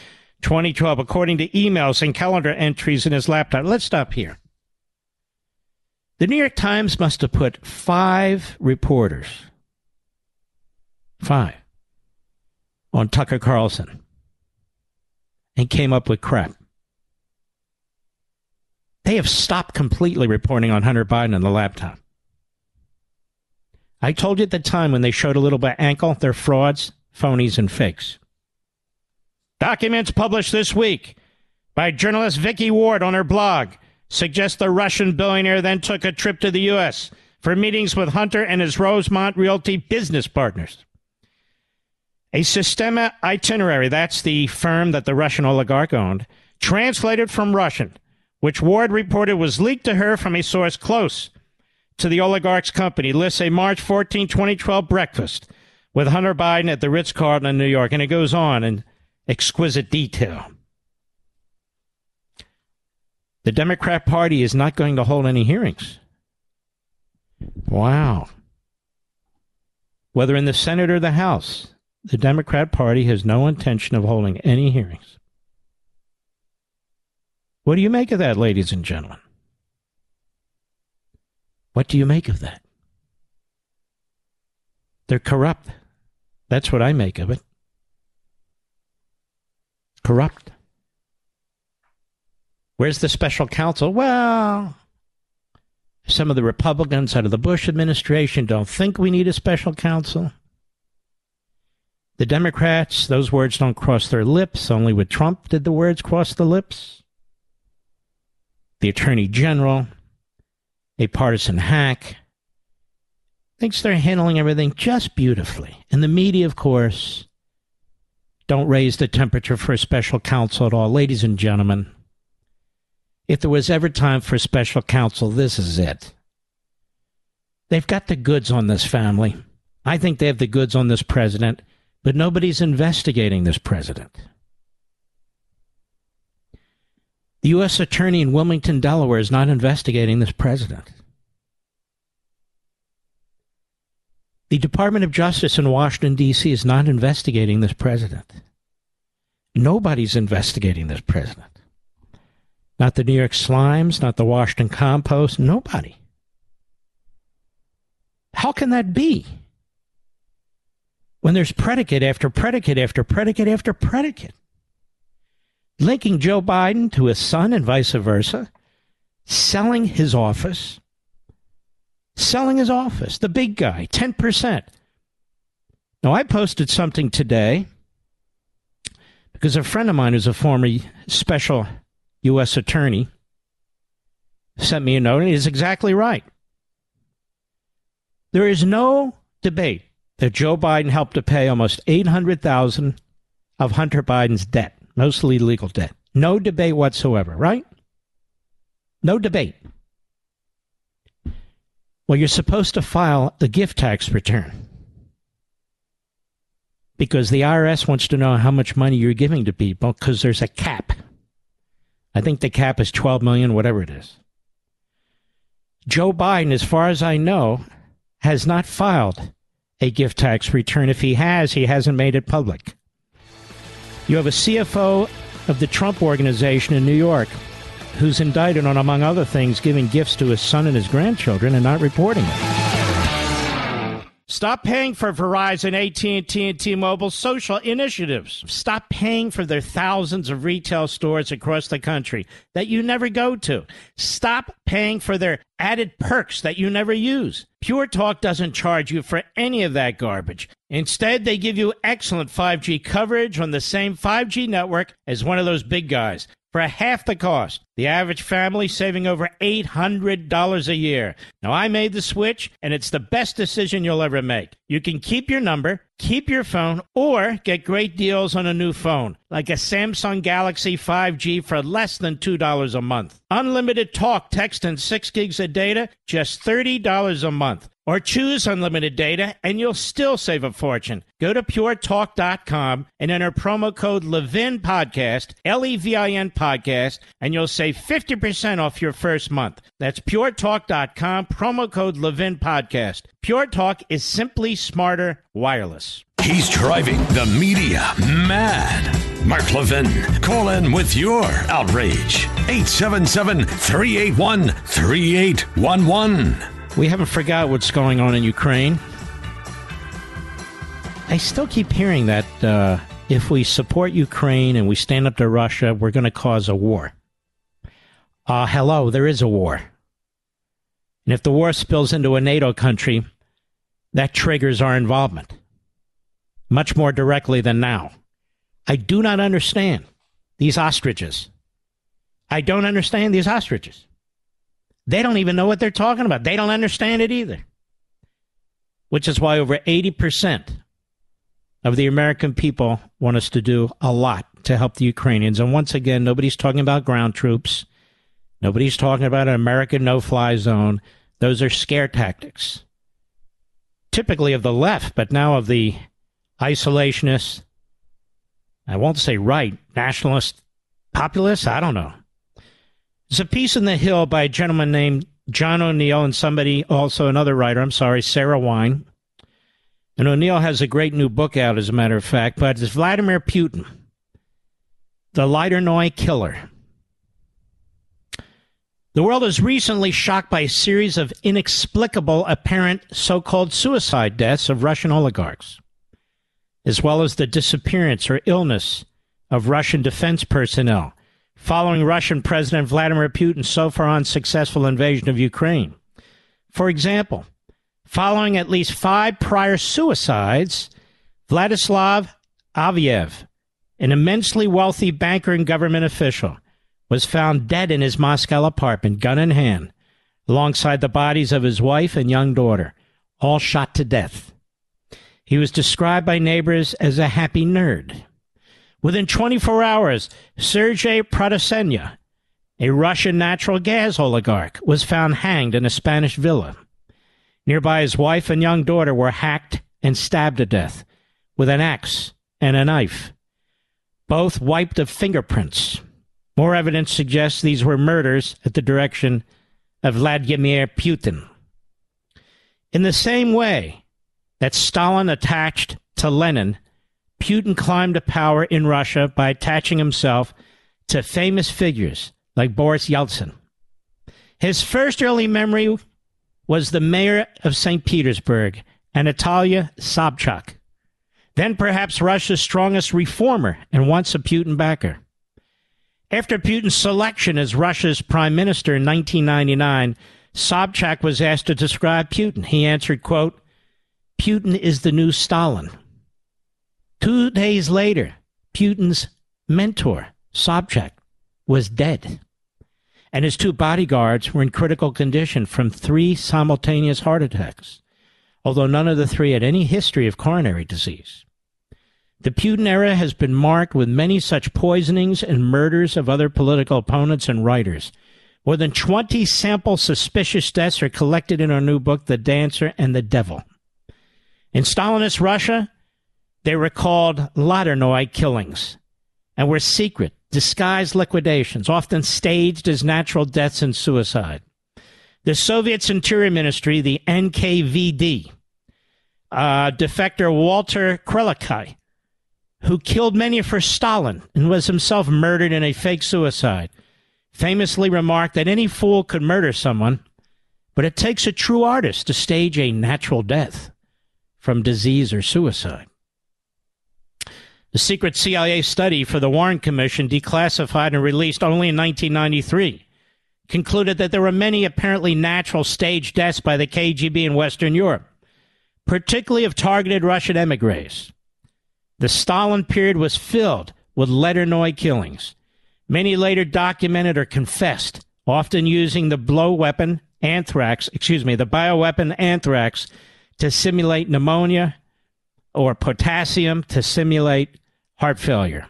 2012, according to emails and calendar entries in his laptop. Let's stop here. The New York Times must have put five reporters, five, on Tucker Carlson and came up with crap. They have stopped completely reporting on Hunter Biden on the laptop. I told you at the time when they showed a little bit ankle, they're frauds, phonies, and fakes. Documents published this week by journalist Vicky Ward on her blog suggest the Russian billionaire then took a trip to the U.S. for meetings with Hunter and his Rosemont Realty business partners. A Sistema itinerary, that's the firm that the Russian oligarch owned, translated from Russian, which Ward reported was leaked to her from a source close to the oligarch's company, lists a March 14, 2012 breakfast with Hunter Biden at the Ritz Carlton in New York. And it goes on in exquisite detail. The Democrat Party is not going to hold any hearings. Wow. Whether in the Senate or the House, the Democrat Party has no intention of holding any hearings. What do you make of that, ladies and gentlemen? What do you make of that? They're corrupt. That's what I make of it. Corrupt. Where's the special counsel? Well, some of the Republicans out of the Bush administration don't think we need a special counsel. The Democrats, those words don't cross their lips. Only with Trump did the words cross the lips. The Attorney General, a partisan hack, thinks they're handling everything just beautifully. And the media, of course, don't raise the temperature for a special counsel at all. Ladies and gentlemen, if there was ever time for a special counsel, this is it. They've got the goods on this family. I think they have the goods on this president, but nobody's investigating this president. The U.S. Attorney in Wilmington, Delaware is not investigating this president. The Department of Justice in Washington, D.C. is not investigating this president. Nobody's investigating this president. Not the New York Slimes, not the Washington Compost, nobody. How can that be? When there's predicate after predicate after predicate after predicate, linking Joe Biden to his son and vice versa, selling his office, selling his office, the big guy, 10%. Now, I posted something today because a friend of mine who's a former special U.S. attorney, sent me a note, and he's exactly right. There is no debate that Joe Biden helped to pay almost 800,000 of Hunter Biden's debt, mostly legal debt. No debate whatsoever, right? No debate. Well, you're supposed to file the gift tax return because the IRS wants to know how much money you're giving to people because there's a cap. I think the cap is 12 million, whatever it is. Joe Biden, as far as I know, has not filed a gift tax return. If he has, he hasn't made it public. You have a CFO of the Trump Organization in New York who's indicted on, among other things, giving gifts to his son and his grandchildren and not reporting it. Stop paying for Verizon, AT&T, and T-Mobile social initiatives. Stop paying for their thousands of retail stores across the country that you never go to. Stop paying for their added perks that you never use. Pure Talk doesn't charge you for any of that garbage. Instead, they give you excellent 5G coverage on the same 5G network as one of those big guys for half the cost. The average family saving over $800 a year. Now, I made the switch, and it's the best decision you'll ever make. You can keep your number, keep your phone, or get great deals on a new phone, like a Samsung Galaxy 5G for less than $2 a month. Unlimited talk, text, and 6 gigs of data, just $30 a month. Or choose unlimited data and you'll still save a fortune. Go to puretalk.com and enter promo code Levin Podcast, L E V I N Podcast, and you'll save 50% off your first month. That's puretalk.com, promo code Levin Podcast. Pure Talk is simply smarter wireless. He's driving the media mad. Mark Levin, call in with your outrage. 877 381 3811. We haven't forgot what's going on in Ukraine. I still keep hearing that uh, if we support Ukraine and we stand up to Russia, we're going to cause a war. Uh, hello, there is a war. And if the war spills into a NATO country, that triggers our involvement much more directly than now. I do not understand these ostriches. I don't understand these ostriches. They don't even know what they're talking about. They don't understand it either. Which is why over 80% of the American people want us to do a lot to help the Ukrainians. And once again, nobody's talking about ground troops. Nobody's talking about an American no fly zone. Those are scare tactics. Typically of the left, but now of the isolationists. I won't say right, nationalist, populist, I don't know. There's a piece in The Hill by a gentleman named John O'Neill and somebody, also another writer, I'm sorry, Sarah Wine. And O'Neill has a great new book out, as a matter of fact, but it's Vladimir Putin, the Liternoye Killer. The world is recently shocked by a series of inexplicable apparent so called suicide deaths of Russian oligarchs, as well as the disappearance or illness of Russian defense personnel following Russian President Vladimir Putin's so far unsuccessful invasion of Ukraine. For example, following at least five prior suicides, Vladislav Avayev, an immensely wealthy banker and government official, was found dead in his Moscow apartment, gun in hand, alongside the bodies of his wife and young daughter, all shot to death. He was described by neighbors as a happy nerd. Within 24 hours, Sergei Protosenya, a Russian natural gas oligarch, was found hanged in a Spanish villa. Nearby, his wife and young daughter were hacked and stabbed to death with an axe and a knife, both wiped of fingerprints. More evidence suggests these were murders at the direction of Vladimir Putin. In the same way that Stalin attached to Lenin, Putin climbed to power in Russia by attaching himself to famous figures like Boris Yeltsin. His first early memory was the mayor of St. Petersburg, Anatoly Sobchak, then perhaps Russia's strongest reformer and once a Putin backer. After Putin's selection as Russia's prime minister in 1999, Sobchak was asked to describe Putin. He answered, quote, Putin is the new Stalin. Two days later, Putin's mentor, Sobchak, was dead. And his two bodyguards were in critical condition from three simultaneous heart attacks, although none of the three had any history of coronary disease. The Putin era has been marked with many such poisonings and murders of other political opponents and writers. More than 20 sample suspicious deaths are collected in our new book, The Dancer and the Devil. In Stalinist Russia, they were called Liternoye killings and were secret, disguised liquidations, often staged as natural deaths and suicide. The Soviet Interior Ministry, the NKVD, uh, defector Walter Krivitsky, who killed many for Stalin and was himself murdered in a fake suicide, famously remarked that any fool could murder someone, but it takes a true artist to stage a natural death from disease or suicide. The secret CIA study for the Warren Commission, declassified and released only in 1993, concluded that there were many apparently natural stage deaths by the KGB in Western Europe, particularly of targeted Russian emigres. The Stalin period was filled with Liternoye killings. Many later documented or confessed, often using the blow weapon anthrax, excuse me, the bioweapon anthrax to simulate pneumonia or potassium to simulate heart failure.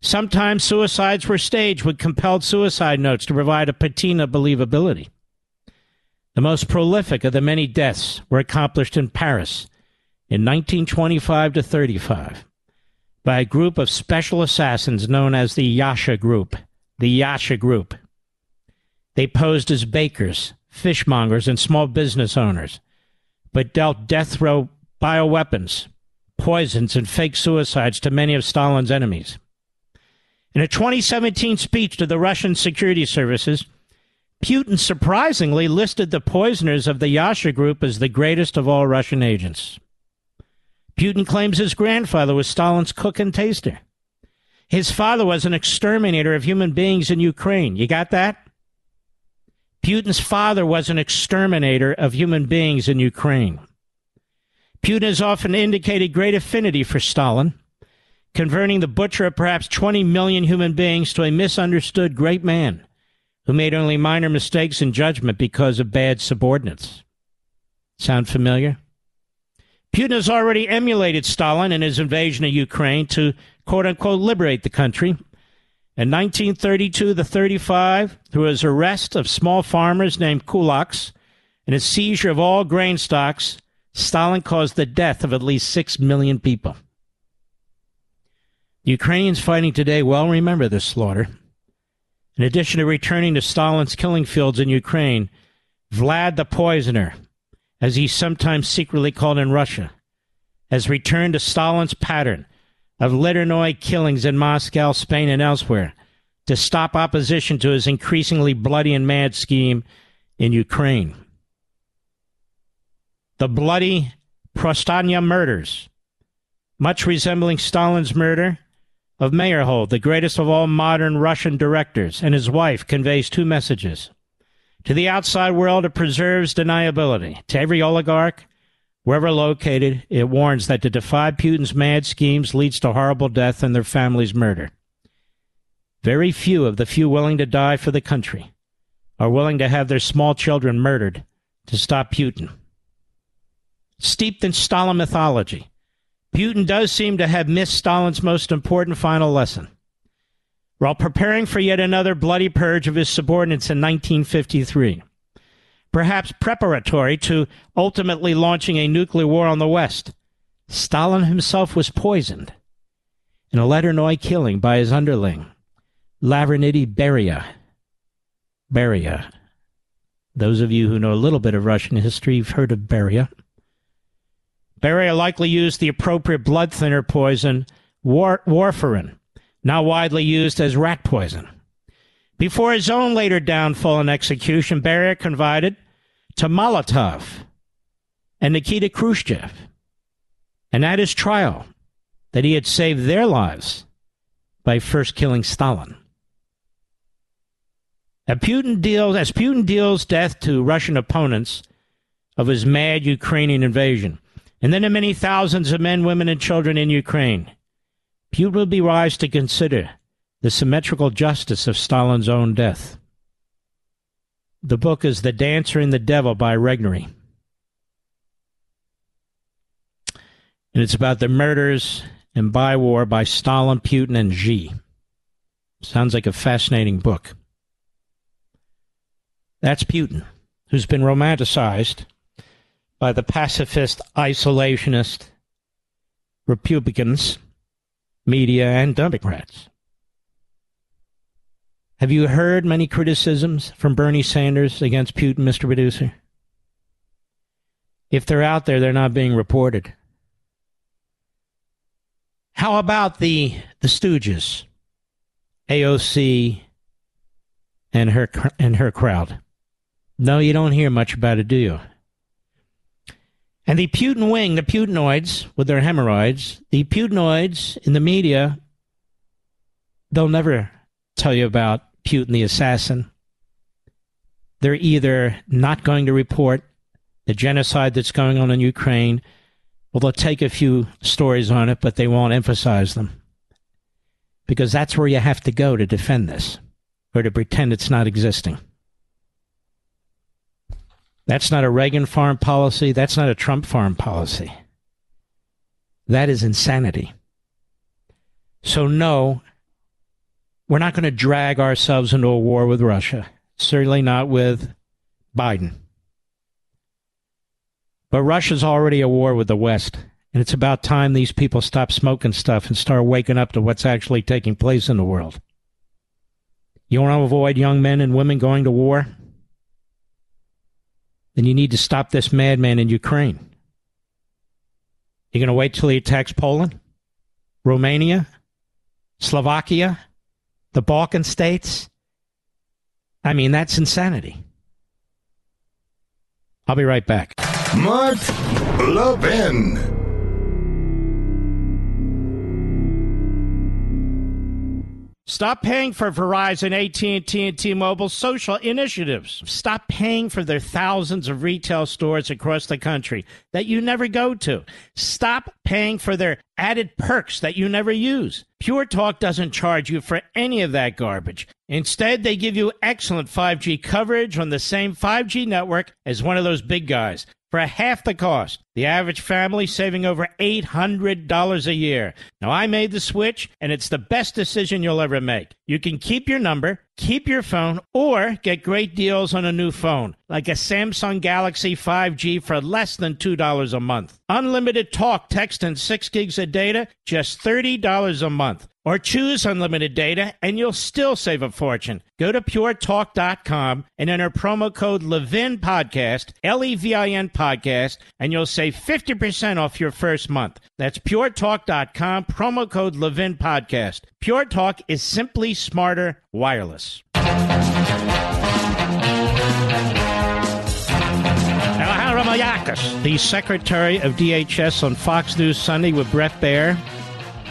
Sometimes suicides were staged with compelled suicide notes to provide a patina believability. The most prolific of the many deaths were accomplished in Paris in 1925 to 35 by a group of special assassins known as the Yasha Group. The Yasha Group. They posed as bakers, fishmongers, and small business owners, but dealt death row bioweapons, poisons, and fake suicides to many of Stalin's enemies. In a 2017 speech to the Russian security services, Putin surprisingly listed the poisoners of the Yasha group as the greatest of all Russian agents. Putin claims his grandfather was Stalin's cook and taster. His father was an exterminator of human beings in Ukraine. You got that? Putin's father was an exterminator of human beings in Ukraine. Putin has often indicated great affinity for Stalin, converting the butcher of perhaps 20 million human beings to a misunderstood great man who made only minor mistakes in judgment because of bad subordinates. Sound familiar? Putin has already emulated Stalin in his invasion of Ukraine to quote unquote liberate the country. In 1932 to 35, through his arrest of small farmers named kulaks and his seizure of all grain stocks, Stalin caused the death of at least 6 million people. The Ukrainians fighting today well remember this slaughter. In addition to returning to Stalin's killing fields in Ukraine, Vlad the Poisoner, as he's sometimes secretly called in Russia, has returned to Stalin's pattern of Liternoye killings in Moscow, Spain, and elsewhere to stop opposition to his increasingly bloody and mad scheme in Ukraine. The bloody Protosenya murders, much resembling Stalin's murder, of Meyerhold, the greatest of all modern Russian directors, and his wife conveys two messages. To the outside world, it preserves deniability. To every oligarch, wherever located, it warns that to defy Putin's mad schemes leads to horrible death and their families' murder. Very few of the few willing to die for the country are willing to have their small children murdered to stop Putin. Steeped in Stalin mythology, Putin does seem to have missed Stalin's most important final lesson. While preparing for yet another bloody purge of his subordinates in 1953, perhaps preparatory to ultimately launching a nuclear war on the West, Stalin himself was poisoned in a Liternoye killing by his underling, Lavrentiy Beria. Beria. Those of you who know a little bit of Russian history have heard of Beria. Beria likely used the appropriate blood thinner poison, war- warfarin, now widely used as rat poison. Before his own later downfall and execution, Beria confided to Molotov and Nikita Khrushchev, and at his trial, that he had saved their lives by first killing Stalin. As Putin deals, as Putin deals death to Russian opponents of his mad Ukrainian invasion, and then to many thousands of men, women, and children in Ukraine. Putin will be wise to consider the symmetrical justice of Stalin's own death. The book is The Dancer and the Devil by Regnery. And it's about the murders and by war by Stalin, Putin, and Xi. Sounds like a fascinating book. That's Putin, who's been romanticized by the pacifist, isolationist Republicans, media, and Democrats. Have you heard many criticisms from Bernie Sanders against Putin, Mr. Producer? If they're out there, they're not being reported. How about the the Stooges, AOC, and her and her crowd? No, you don't hear much about it, do you? And the Putin wing, the Putinoids with their hemorrhoids, the Putinoids in the media, they'll never tell you about Putin the assassin. They're either not going to report the genocide that's going on in Ukraine, or they'll take a few stories on it, but they won't emphasize them. Because that's where you have to go to defend this, or to pretend it's not existing. That's not a Reagan foreign policy. That's not a Trump foreign policy. That is insanity. So, no, we're not going to drag ourselves into a war with Russia. Certainly not with Biden. But Russia's already at war with the West. And it's about time these people stop smoking stuff and start waking up to what's actually taking place in the world. You want to avoid young men and women going to war? Then you need to stop this madman in Ukraine. You're going to wait till he attacks Poland, Romania, Slovakia, the Balkan states? I mean, that's insanity. I'll be right back. Mark Levin. Stop paying for Verizon, AT&T, and T-Mobile social initiatives. Stop paying for their thousands of retail stores across the country that you never go to. Stop paying for their added perks that you never use. Pure Talk doesn't charge you for any of that garbage. Instead, they give you excellent 5G coverage on the same 5G network as one of those big guys for half the cost. The average family saving over $800 a year. Now, I made the switch, and it's the best decision you'll ever make. You can keep your number, keep your phone, or get great deals on a new phone, like a Samsung Galaxy 5G for less than $2 a month. Unlimited talk, text, and 6 gigs of data, just $30 a month. Or choose unlimited data and you'll still save a fortune. Go to puretalk.com and enter promo code Levin Podcast, L E V I N Podcast, and you'll save 50% off your first month. That's puretalk.com, promo code Levin Podcast. Pure Talk is simply smarter wireless. Alejandro Mayorkas, the Secretary of DHS on Fox News Sunday with Bret Baier.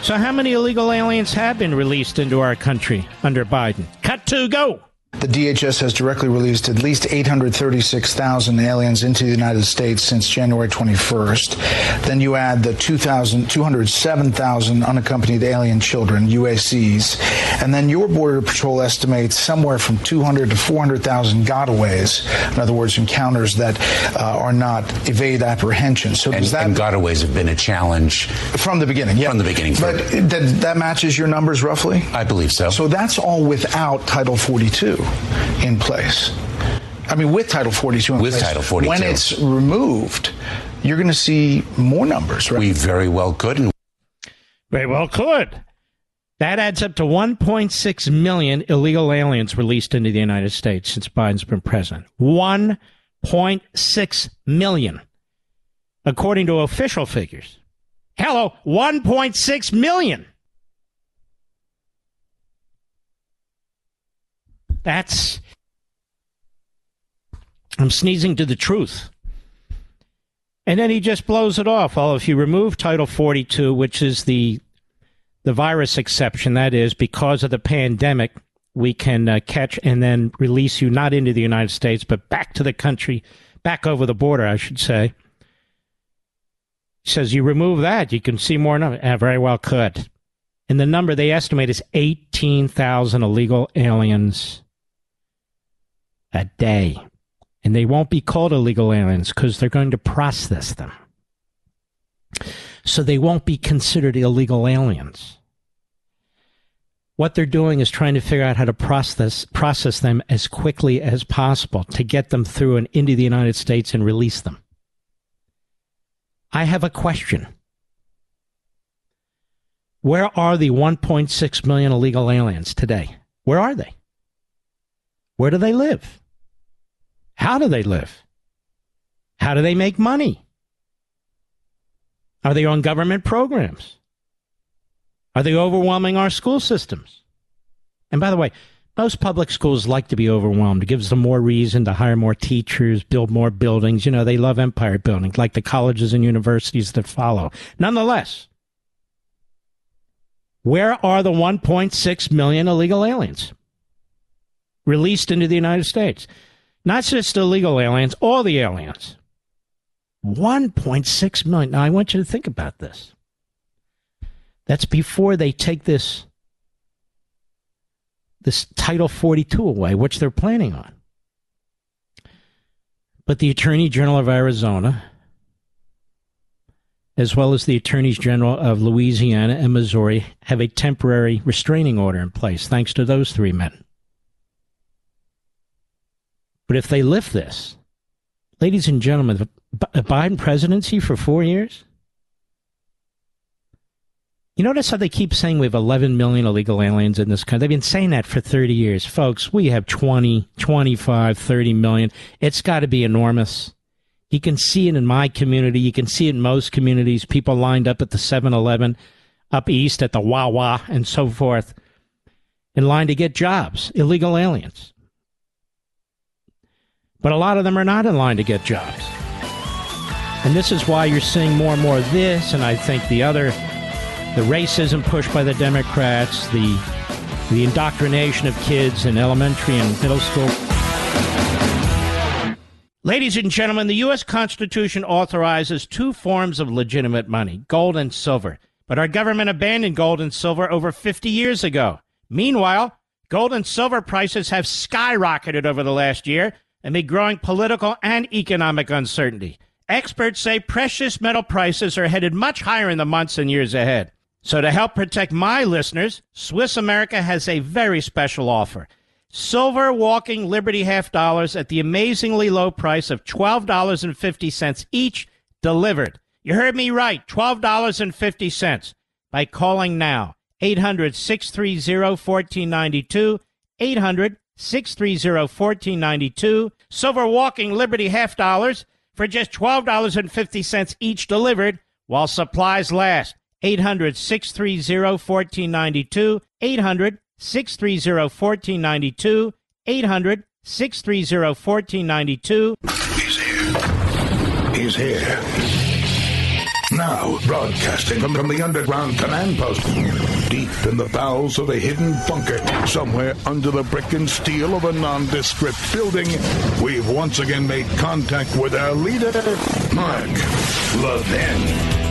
So, how many illegal aliens have been released into our country under Biden? Cut to go. The DHS has directly released at least 836,000 aliens into the United States since January 21st. Then you add the 207,000 unaccompanied alien children, UACs, and then your Border Patrol estimates somewhere from 200 to 400,000 gotaways. In other words, encounters that uh, are not evade apprehension. So and, that, and gotaways have been a challenge from the beginning. Yeah, from the beginning. But that, that matches your numbers roughly. I believe so. So that's all without Title 42 in place. I mean, with Title 42 in with place. Title 42. When it's removed, you're going to see more numbers, right? We very well could. Very well could. That adds up to 1.6 million illegal aliens released into the United States since Biden's been president. 1.6 million, according to official figures. Hello, 1.6 million. That's. I'm sneezing to the truth. And then he just blows it off. Well, if you remove Title 42, which is the the virus exception, that is, because of the pandemic, we can uh, catch and then release you not into the United States, but back to the country, back over the border, I should say. He says you remove that, you can see more number. Uh, very well could. And the number they estimate is 18,000 illegal aliens a day. And they won't be called illegal aliens because they're going to process them. So they won't be considered illegal aliens. What they're doing is trying to figure out how to process process them as quickly as possible to get them through and into the United States and release them. I have a question. Where are the 1.6 million illegal aliens today? Where are they? Where do they live? How do they live? How do they make money? Are they on government programs? Are they overwhelming our school systems? And by the way, most public schools like to be overwhelmed. It gives them more reason to hire more teachers, build more buildings. You know, they love empire buildings like the colleges and universities that follow. Nonetheless, where are the 1.6 million illegal aliens released into the United States? Not just illegal aliens, all the aliens. 1.6 million. Now, I want you to think about this. That's before they take this this Title 42 away, which they're planning on. But the Attorney General of Arizona, as well as the Attorneys General of Louisiana and Missouri, have a temporary restraining order in place, thanks to those three men. But if they lift this, ladies and gentlemen, a Biden presidency for four years? You notice how they keep saying we have 11 million illegal aliens in this country? They've been saying that for 30 years. Folks, we have 20, 25, 30 million. It's got to be enormous. You can see it in my community. You can see it in most communities. People lined up at the 7 Eleven up east at the Wawa and so forth in line to get jobs, illegal aliens. But a lot of them are not in line to get jobs. And this is why you're seeing more and more of this, and I think the other, the racism pushed by the Democrats, the the indoctrination of kids in elementary and middle school. Ladies and gentlemen, the U.S. Constitution authorizes two forms of legitimate money gold and silver. But our government abandoned gold and silver over 50 years ago. Meanwhile, gold and silver prices have skyrocketed over the last year amid growing political and economic uncertainty. Experts say precious metal prices are headed much higher in the months and years ahead. So, to help protect my listeners, Swiss America has a very special offer. Silver walking Liberty half dollars at the amazingly low price of $12.50 each delivered. You heard me right, $12.50 by calling now. 800 630 1492. 800 630 1492. Silver walking Liberty half dollars for just $12.50 each delivered while supplies last. 800 630 1492. 800 630 1492. 800 630 1492. He's here. He's here. Now, broadcasting from, the underground command post, deep in the bowels of a hidden bunker, somewhere under the brick and steel of a nondescript building, we've once again made contact with our leader, Mark Levin.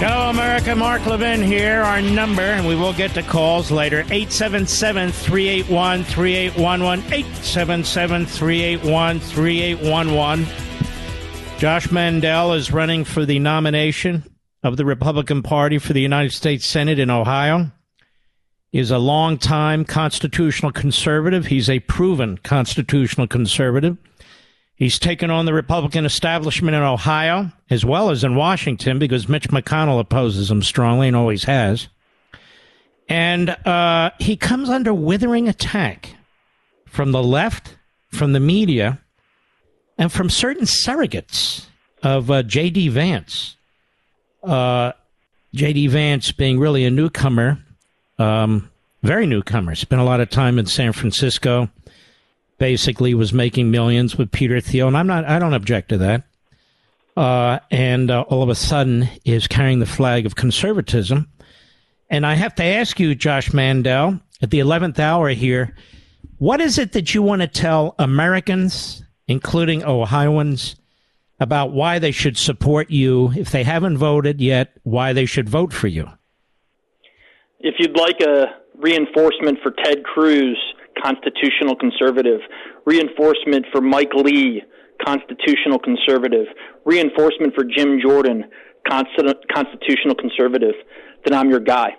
Hello, America. Mark Levin here. Our number, and we will get to calls later 877 381 3811. 877 381 3811. Josh Mandel is running for the nomination of the Republican Party for the United States Senate in Ohio. He is a longtime constitutional conservative. He's a proven constitutional conservative. He's taken on the Republican establishment in Ohio as well as in Washington because Mitch McConnell opposes him strongly and always has. And uh, he comes under withering attack from the left, from the media, and from certain surrogates of uh, J.D. Vance. Uh, J.D. Vance being really a newcomer, um, very newcomer, spent a lot of time in San Francisco basically was making millions with Peter Thiel, and I'm not. I don't object to that. Uh, and uh, all of a sudden is carrying the flag of conservatism. And I have to ask you, Josh Mandel, at the eleventh hour here, what is it that you want to tell Americans, including Ohioans, about why they should support you if they haven't voted yet? Why they should vote for you? If you'd like a reinforcement for Ted Cruz constitutional conservative, reinforcement for Mike Lee, constitutional conservative, reinforcement for Jim Jordan, constitutional conservative, then I'm your guy.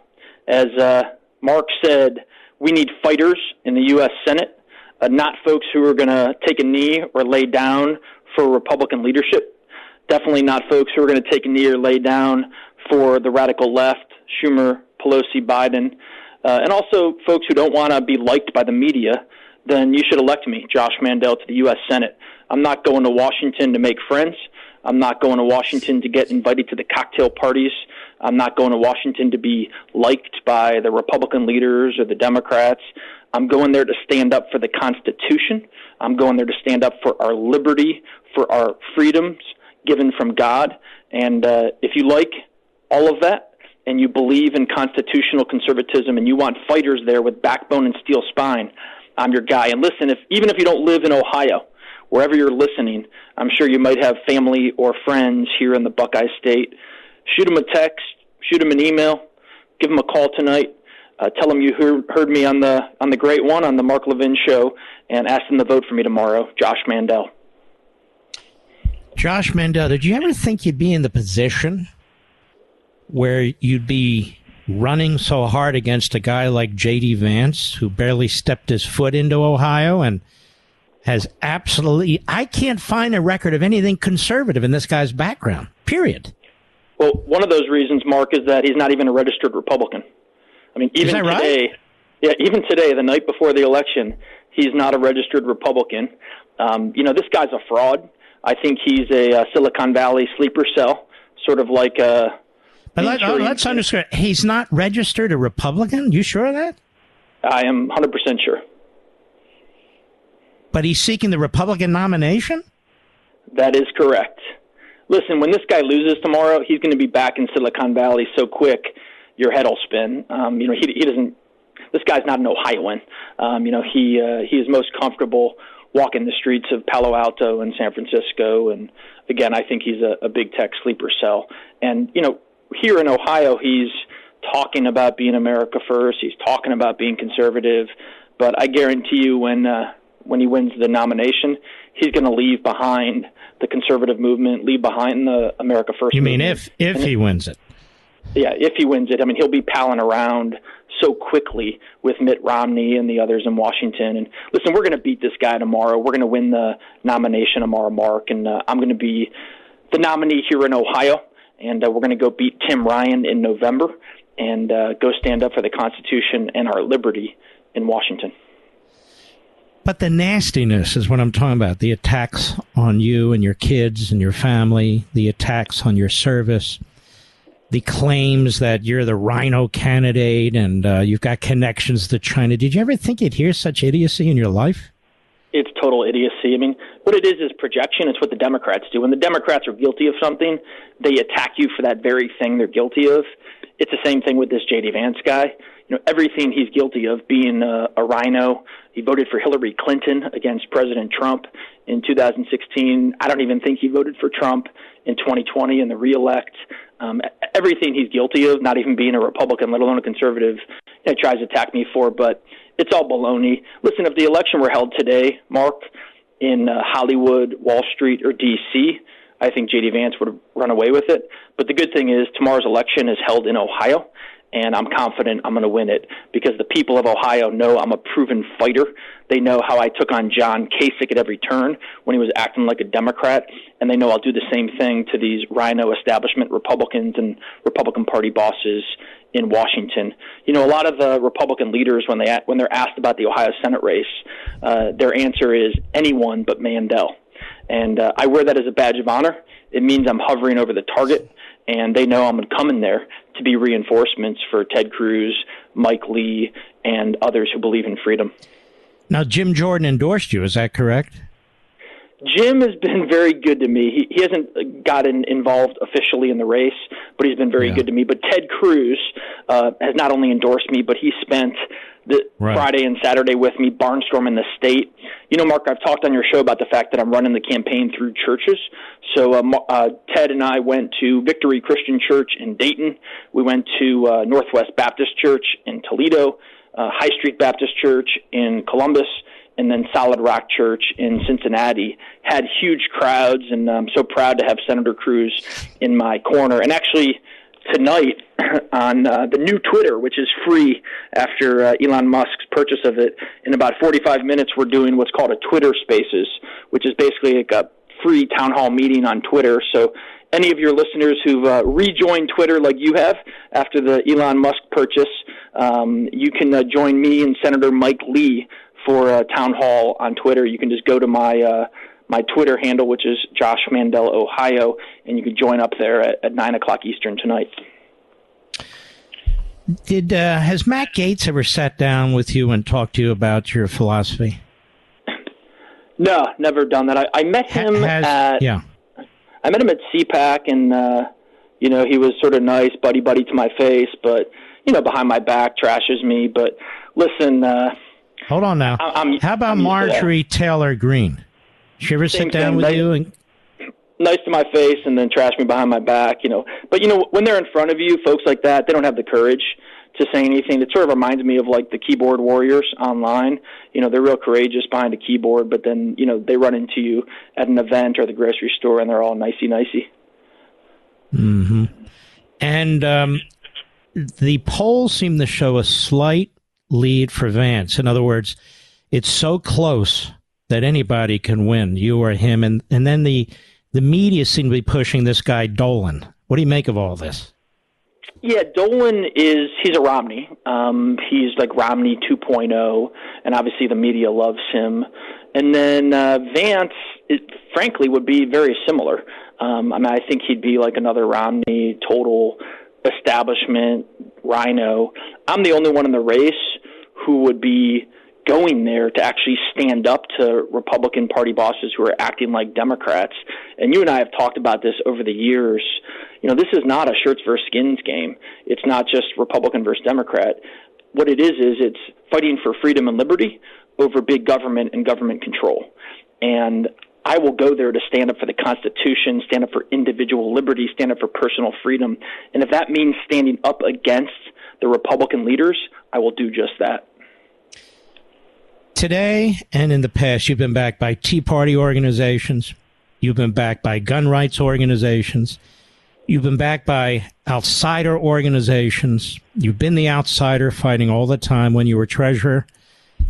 As uh, Mark said, we need fighters in the U.S. Senate, uh, not folks who are going to take a knee or lay down for Republican leadership. Definitely not folks who are going to take a knee or lay down for the radical left, Schumer, Pelosi, Biden uh, and also folks who don't want to be liked by the media, then you should elect me, Josh Mandel, to the U.S. Senate. I'm not going to Washington to make friends. I'm not going to Washington to get invited to the cocktail parties. I'm not going to Washington to be liked by the Republican leaders or the Democrats. I'm going there to stand up for the Constitution. I'm going there to stand up for our liberty, for our freedoms given from God. And uh, if you like all of that, and you believe in constitutional conservatism and you want fighters there with backbone and steel spine, I'm your guy. And listen, if even if you don't live in Ohio, wherever you're listening, I'm sure you might have family or friends here in the Buckeye State. Shoot them a text, shoot them an email, give them a call tonight. Uh, tell them you heard, heard me on the on the great one on the Mark Levin show, and ask them to vote for me tomorrow. Josh Mandel. Josh Mandel, did you ever think you'd be in the position where you'd be running so hard against a guy like J.D. Vance, who barely stepped his foot into Ohio and has absolutely, I can't find a record of anything conservative in this guy's background, period. Well, one of those reasons, Mark, is that he's not even a registered Republican. I mean, even today. Yeah, even today, the night before the election, he's not a registered Republican. Um, you know, this guy's a fraud. I think he's a, uh, Silicon Valley sleeper cell, sort of like a. But let, us understand. He's not registered a Republican. You sure of that? I am 100% sure. But he's seeking the Republican nomination? That is correct. Listen, when this guy loses tomorrow, he's going to be back in Silicon Valley so quick, your head will spin. Um, you know, he, he doesn't. This guy's not an Ohioan. Um, you know, he uh, he is most comfortable walking the streets of Palo Alto and San Francisco. And again, I think he's a, a big tech sleeper cell. And you know, here in Ohio, he's talking about being America first. He's talking about being conservative. But I guarantee you, when uh, when he wins the nomination, he's going to leave behind the conservative movement, leave behind the America First. You mean movement. if if he wins it? Yeah, if he wins it, I mean he'll be palling around so quickly with Mitt Romney and the others in Washington. And listen, we're going to beat this guy tomorrow. We're going to win the nomination tomorrow, Mark, and uh, I'm going to be the nominee here in Ohio, and uh, we're going to go beat Tim Ryan in November and uh, go stand up for the Constitution and our liberty in Washington. But the nastiness is what I'm talking about. The attacks on you and your kids and your family, the attacks on your service, the claims that you're the rhino candidate and uh, you've got connections to China. Did you ever think you'd hear such idiocy in your life? It's total idiocy. I mean, what it is is projection. It's what the Democrats do. When the Democrats are guilty of something, they attack you for that very thing they're guilty of. It's the same thing with this J.D. Vance guy. You know, everything he's guilty of, being a, a RINO, he voted for Hillary Clinton against President Trump in 2016. I don't even think he voted for Trump in 2020 in the reelect. Um, everything he's guilty of, not even being a Republican, let alone a conservative, he tries to attack me for. But it's all baloney. Listen, if the election were held today, Mark, in uh, Hollywood, Wall Street, or D.C., I think J.D. Vance would run away with it. But the good thing is tomorrow's election is held in Ohio and I'm confident I'm going to win it because the people of Ohio know I'm a proven fighter. They know how I took on John Kasich at every turn when he was acting like a Democrat, and they know I'll do the same thing to these RINO establishment Republicans and Republican Party bosses in Washington. You know, a lot of the Republican leaders when they when they're asked about the Ohio Senate race, uh, their answer is anyone but Mandel, and uh, I wear that as a badge of honor. It means I'm hovering over the target and they know I'm coming there to be reinforcements for Ted Cruz, Mike Lee, and others who believe in freedom. Now, Jim Jordan endorsed you. Is that correct? Jim has been very good to me. He, he hasn't gotten involved officially in the race, but he's been very yeah. good to me. But Ted Cruz uh, has not only endorsed me, but he spent the right. Friday and Saturday with me barnstorming the state. You know, Mark, I've talked on your show about the fact that I'm running the campaign through churches. So uh, uh, Ted and I went to Victory Christian Church in Dayton. We went to uh, Northwest Baptist Church in Toledo, uh, High Street Baptist Church in Columbus, and then Solid Rock Church in Cincinnati. Had huge crowds, and I'm so proud to have Senator Cruz in my corner. And actually, tonight on uh, the new Twitter, which is free after uh, Elon Musk's purchase of it. In about 45 minutes, we're doing what's called a Twitter Spaces, which is basically like a free town hall meeting on Twitter. So any of your listeners who've uh, rejoined Twitter like you have after the Elon Musk purchase, um, you can uh, join me and Senator Mike Lee for a town hall on Twitter. You can just go to my uh, my Twitter handle, which is Josh Mandel Ohio, and you can join up there at, at nine o'clock Eastern tonight. Did uh, has Matt Gaetz ever sat down with you and talked to you about your philosophy? No, never done that. I, I met him has, at yeah. I met him at CPAC, and uh, you know he was sort of nice, buddy buddy to my face, but you know behind my back trashes me. But listen, uh, hold on now. I, How about Marjorie Taylor Greene? She ever sit down thing. with nice, you and nice to my face and then trash me behind my back, you know. But you know, when they're in front of you, folks like that, they don't have the courage to say anything. It sort of reminds me of like the keyboard warriors online. You know, they're real courageous behind a keyboard, but then you know they run into you at an event or the grocery store and they're all nicey nicey. Hmm. And um, the polls seem to show a slight lead for Vance. In other words, it's so close that anybody can win, you or him. And and then the the media seem to be pushing this guy Dolan. What do you make of all this? Yeah, Dolan is he's a Romney. Um, he's like Romney 2.0, and obviously the media loves him. And then uh, Vance, it, frankly, would be very similar. Um, I mean, I think he'd be like another Romney, total establishment rhino. I'm the only one in the race who would be going there to actually stand up to Republican Party bosses who are acting like Democrats. And you and I have talked about this over the years. You know, this is not a shirts versus skins game. It's not just Republican versus Democrat. What it is is it's fighting for freedom and liberty over big government and government control. And I will go there to stand up for the Constitution, stand up for individual liberty, stand up for personal freedom. And if that means standing up against the Republican leaders, I will do just that. Today and in the past, you've been backed by Tea Party organizations. You've been backed by gun rights organizations. You've been backed by outsider organizations. You've been the outsider fighting all the time when you were treasurer.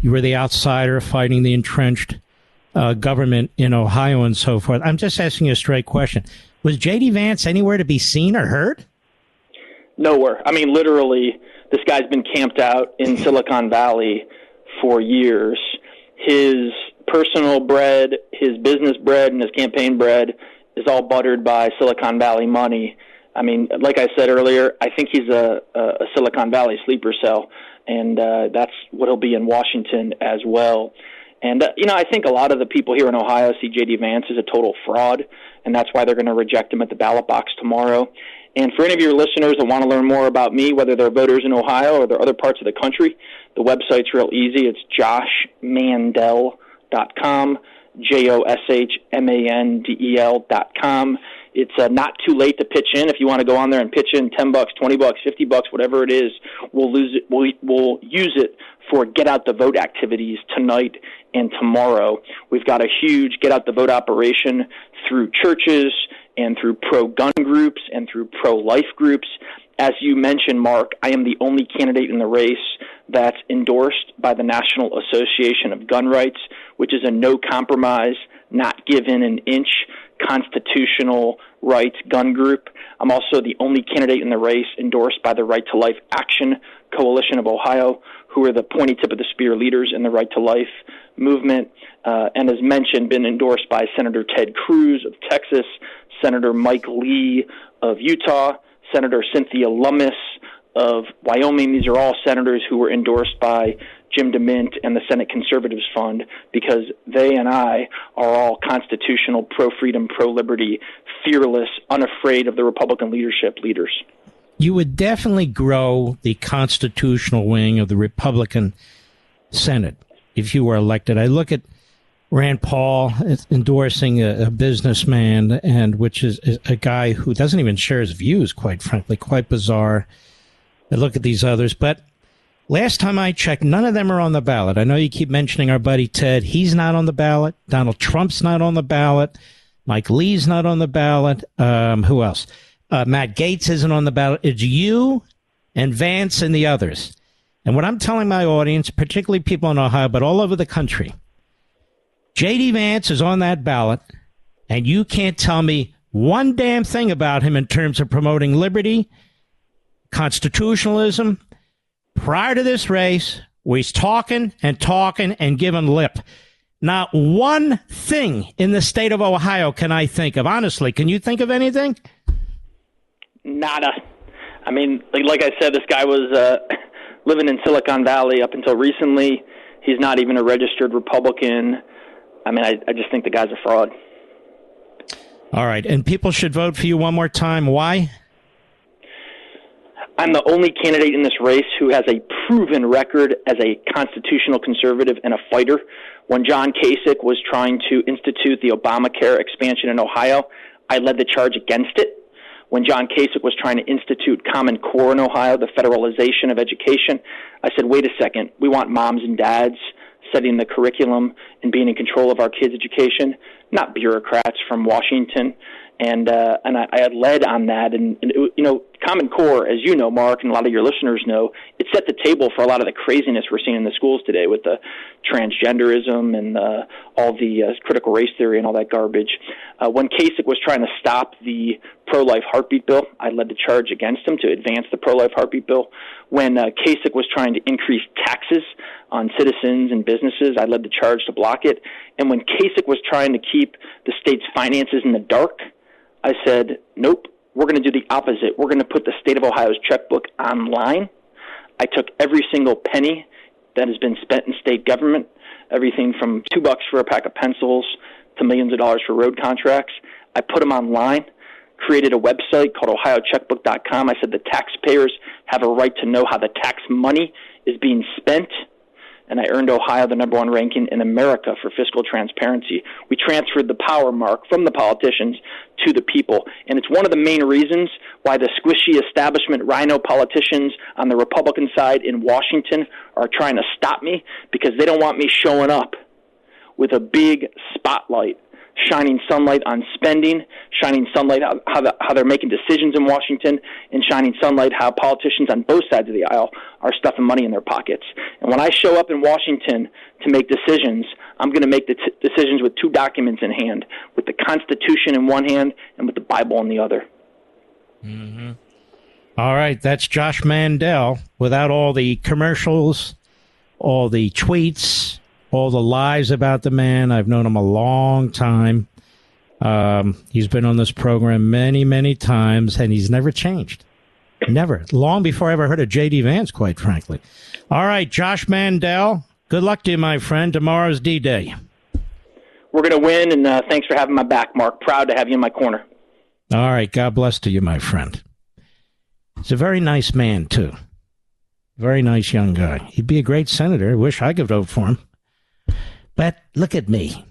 You were the outsider fighting the entrenched uh, government in Ohio and so forth. I'm just asking you a straight question. Was J.D. Vance anywhere to be seen or heard? Nowhere. I mean, literally, this guy's been camped out in Silicon Valley for years. His personal bread, his business bread, and his campaign bread is all buttered by Silicon Valley money. I mean, like I said earlier, I think he's a, a Silicon Valley sleeper cell, and uh, that's what he'll be in Washington as well. And uh, you know, I think a lot of the people here in Ohio see J.D. Vance as a total fraud, and that's why they're going to reject him at the ballot box tomorrow. And for any of your listeners that want to learn more about me, whether they're voters in Ohio or they're other parts of the country, the website's real easy. It's joshmandel.com, J O S H M A N D E L dot com. It's uh, not too late to pitch in. If you want to go on there and pitch in ten bucks, twenty bucks, fifty bucks, whatever it is, we'll lose it. We'll, we'll use it for get out the vote activities tonight and tomorrow. We've got a huge get out the vote operation through churches and through pro gun groups and through pro life groups. As you mentioned, Mark, I am the only candidate in the race that's endorsed by the National Association of Gun Rights, which is a no compromise, not given an inch constitutional rights gun group. I'm also the only candidate in the race endorsed by the Right to Life Action Coalition of Ohio, who are the pointy tip of the spear leaders in the Right to Life movement, uh, and as mentioned, been endorsed by Senator Ted Cruz of Texas, Senator Mike Lee of Utah, Senator Cynthia Lummis of Wyoming. These are all senators who were endorsed by Jim DeMint and the Senate Conservatives Fund because they and I are all constitutional, pro freedom, pro liberty, fearless, unafraid of the Republican leadership leaders. You would definitely grow the constitutional wing of the Republican Senate if you were elected. I look at Rand Paul endorsing a, a businessman, and which is, a guy who doesn't even share his views, quite frankly, quite bizarre. I look at these others, but last time I checked, none of them are on the ballot. I know you keep mentioning our buddy Ted. He's not on the ballot. Donald Trump's not on the ballot. Mike Lee's not on the ballot. Um, who else? Uh, Matt Gaetz isn't on the ballot. It's you and Vance and the others. And what I'm telling my audience, particularly people in Ohio, but all over the country, J.D. Vance is on that ballot, and you can't tell me one damn thing about him in terms of promoting liberty, constitutionalism. Prior to this race, he's talking and talking and giving lip. Not one thing in the state of Ohio can I think of. Honestly, can you think of anything? Nada. I mean, like, like I said, this guy was uh, living in Silicon Valley up until recently. He's not even a registered Republican. I mean, I, I just think the guy's a fraud. All right. And people should vote for you one more time. Why? I'm the only candidate in this race who has a proven record as a constitutional conservative and a fighter. When John Kasich was trying to institute the Obamacare expansion in Ohio, I led the charge against it. When John Kasich was trying to institute Common Core in Ohio, the federalization of education, I said, wait a second, we want moms and dads setting the curriculum and being in control of our kids' education, not bureaucrats from Washington. And uh, and I, I had led on that, and, and it, you know, Common Core, as you know, Mark, and a lot of your listeners know, it set the table for a lot of the craziness we're seeing in the schools today with the transgenderism and uh, all the uh, critical race theory and all that garbage. Uh, when Kasich was trying to stop the pro-life heartbeat bill, I led the charge against him to advance the pro-life heartbeat bill. When uh, Kasich was trying to increase taxes on citizens and businesses, I led the charge to block it. And when Kasich was trying to keep the state's finances in the dark, I said, nope, we're going to do the opposite. We're going to put the state of Ohio's checkbook online. I took every single penny that has been spent in state government, everything from two bucks for a pack of pencils to millions of dollars for road contracts. I put them online, created a website called ohiocheckbook.com. I said the taxpayers have a right to know how the tax money is being spent and I earned Ohio the number one ranking in America for fiscal transparency. We transferred the power mark from the politicians to the people, and it's one of the main reasons why the squishy establishment rhino politicians on the Republican side in Washington are trying to stop me because they don't want me showing up with a big spotlight shining sunlight on spending, shining sunlight how, how, the, how they're making decisions in Washington, and shining sunlight how politicians on both sides of the aisle are stuffing money in their pockets. And when I show up in Washington to make decisions, I'm going to make the t- decisions with two documents in hand, with the Constitution in one hand and with the Bible in the other. Mm-hmm. All right, that's Josh Mandel without all the commercials, all the tweets, all the lies about the man. I've known him a long time. Um, he's been on this program many, many times, and he's never changed. Never. Long before I ever heard of J.D. Vance, quite frankly. All right, Josh Mandel, good luck to you, my friend. Tomorrow's D Day. We're going to win, and uh, thanks for having my back, Mark. Proud to have you in my corner. All right. God bless to you, my friend. He's a very nice man, too. Very nice young guy. He'd be a great senator. Wish I could vote for him. But look at me.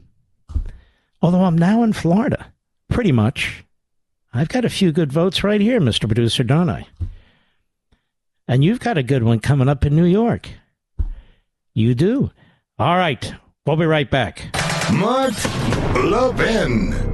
Although I'm now in Florida, pretty much. I've got a few good votes right here, Mr. Producer, don't I? And you've got a good one coming up in New York. You do. All right. We'll be right back. Mark Levin.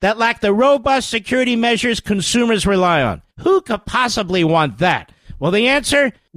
that lack the robust security measures consumers rely on. Who could possibly want that? Well, the answer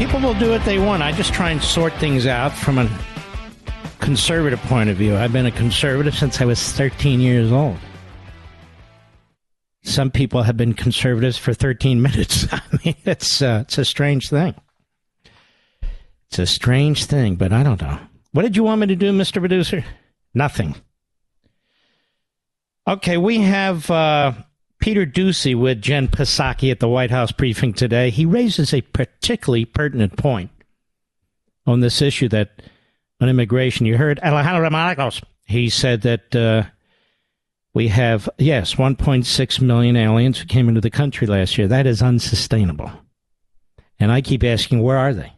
People will do what they want. I just try and sort things out from a conservative point of view. I've been a conservative since I was 13 years old. Some people have been conservatives for 13 minutes. I mean, it's uh, it's a strange thing. It's a strange thing, but I don't know. What did you want me to do, Mr. Producer? Nothing. Okay, we have uh, Peter Doocy with Jen Psaki at the White House briefing today. He raises a particularly pertinent point on this issue that on immigration. You heard Alejandro Mayorkas. He said that uh, we have, yes, 1.6 million aliens who came into the country last year. That is unsustainable. And I keep asking, where are they?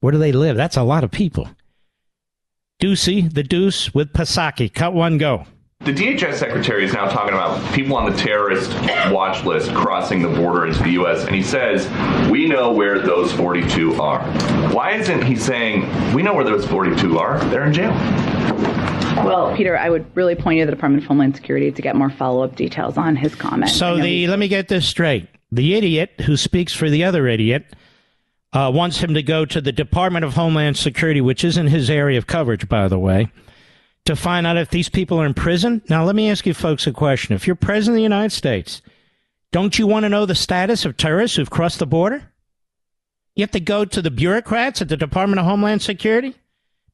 Where do they live? That's a lot of people. Doocy, the deuce with Psaki. Cut one, go. The DHS secretary is now talking about people on the terrorist watch list crossing the border into the U.S., and he says, We know where those 42 are. Why isn't he saying, We know where those 42 are? They're in jail. Well, Peter, I would really point you to the Department of Homeland Security to get more follow up details on his comments. So, the let me get this straight. The idiot who speaks for the other idiot uh, wants him to go to the Department of Homeland Security, which isn't his area of coverage, by the way, to find out if these people are in prison. Now, let me ask you folks a question. If you're president of the United States, don't you want to know the status of terrorists who've crossed the border? You have to go to the bureaucrats at the Department of Homeland Security?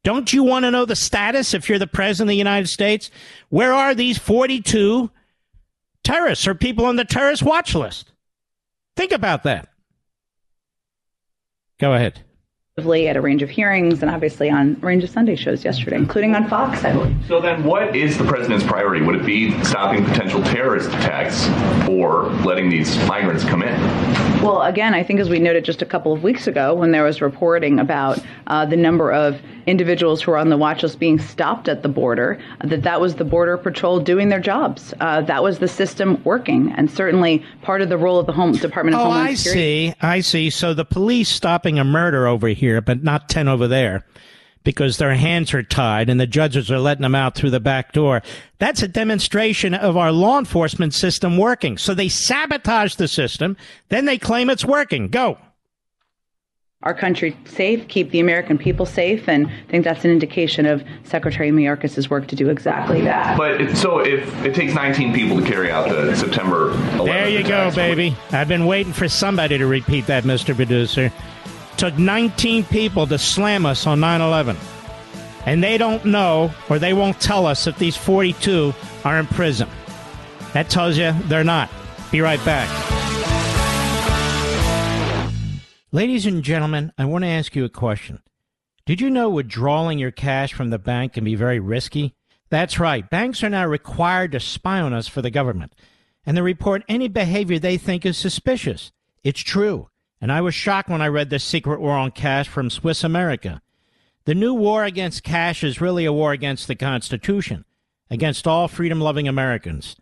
Don't you want to know the status if you're the president of the United States? Where are these 42 terrorists or people on the terrorist watch list? Think about that. Go ahead at a range of hearings and obviously on a range of Sunday shows yesterday, including on Fox, I believe. So then, what is the president's priority? Would it be stopping potential terrorist attacks or letting these migrants come in? Well, again, I think as we noted just a couple of weeks ago when there was reporting about uh, the number of individuals who are on the watch list being stopped at the border, that that was the Border Patrol doing their jobs. Uh, that was the system working, and certainly part of the role of the Home Department of oh, Homeland I Security. I see. I see. So the police stopping a murder over here, but not 10 over there because their hands are tied and the judges are letting them out through the back door. That's a demonstration of our law enforcement system working. So they sabotage the system, then they claim it's working. Go our country safe, keep the American people safe, and I think that's an indication of Secretary Mayorkas's work to do exactly that. But it, so if it takes 19 people to carry out the September 11th There you go, baby. I've been waiting for somebody to repeat that, Mr. Producer. Took 19 people to slam us on 9 11. And they don't know, or they won't tell us if these 42 are in prison. That tells you they're not. Be right back. Ladies and gentlemen, I want to ask you a question. Did you know withdrawing your cash from the bank can be very risky? That's right. Banks are now required to spy on us for the government, and they report any behavior they think is suspicious. It's true. And I was shocked when I read The Secret War on Cash from Swiss America. The new war against cash is really a war against the Constitution, against all freedom loving Americans.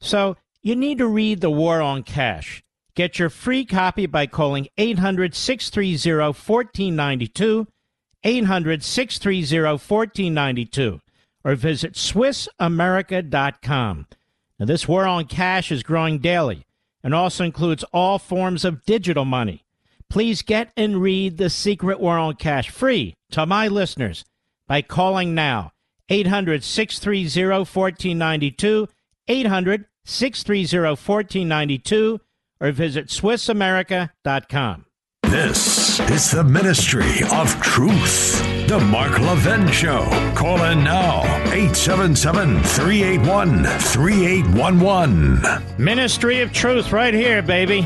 So you need to read The War on Cash. Get your free copy by calling 800 630 1492, 800 630 1492, or visit SwissAmerica.com. Now, this war on cash is growing daily and also includes all forms of digital money. Please get and read The Secret on Cash free to my listeners by calling now 800 630 1492, 800 630 1492 or visit SwissAmerica.com. This is the Ministry of Truth. The Mark Levin Show. Call in now 877 381 3811. Ministry of Truth right here, baby.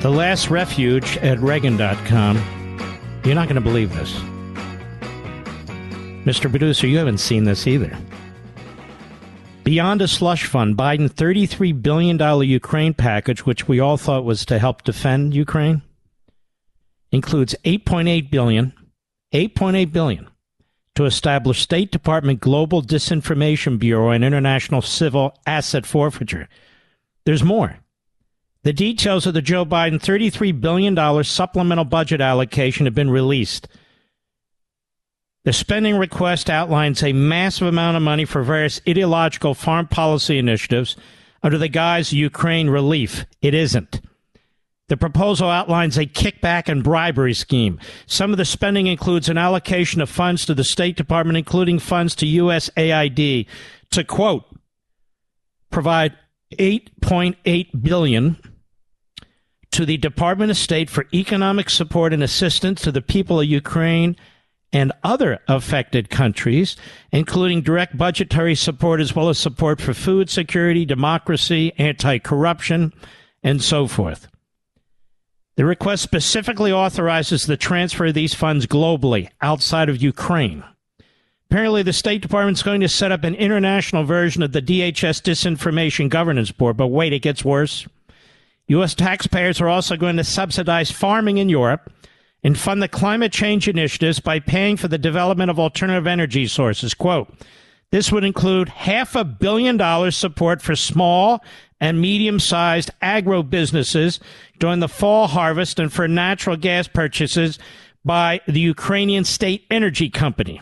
The last refuge at Reagan.com. You're not going to believe this. Mr. Producer, you haven't seen this either. Beyond a slush fund, Biden $33 billion Ukraine package, which we all thought was to help defend Ukraine, includes 8.8 billion, 8.8 billion to establish State Department Global Disinformation Bureau and International Civil Asset Forfeiture. There's more. The details of the Joe Biden $33 billion supplemental budget allocation have been released. The spending request outlines a massive amount of money for various ideological foreign policy initiatives under the guise of Ukraine relief. It isn't. The proposal outlines a kickback and bribery scheme. Some of the spending includes an allocation of funds to the State Department, including funds to USAID, to quote, provide 8.8 billion to the Department of State for economic support and assistance to the people of Ukraine and other affected countries, including direct budgetary support as well as support for food security, democracy, anti corruption, and so forth. The request specifically authorizes the transfer of these funds globally outside of Ukraine. Apparently, the State Department is going to set up an international version of the DHS Disinformation Governance Board, but wait, it gets worse. U.S. taxpayers are also going to subsidize farming in Europe and fund the climate change initiatives by paying for the development of alternative energy sources. Quote, this would include half a billion dollars support for small and medium sized agro businesses during the fall harvest and for natural gas purchases by the Ukrainian State Energy Company.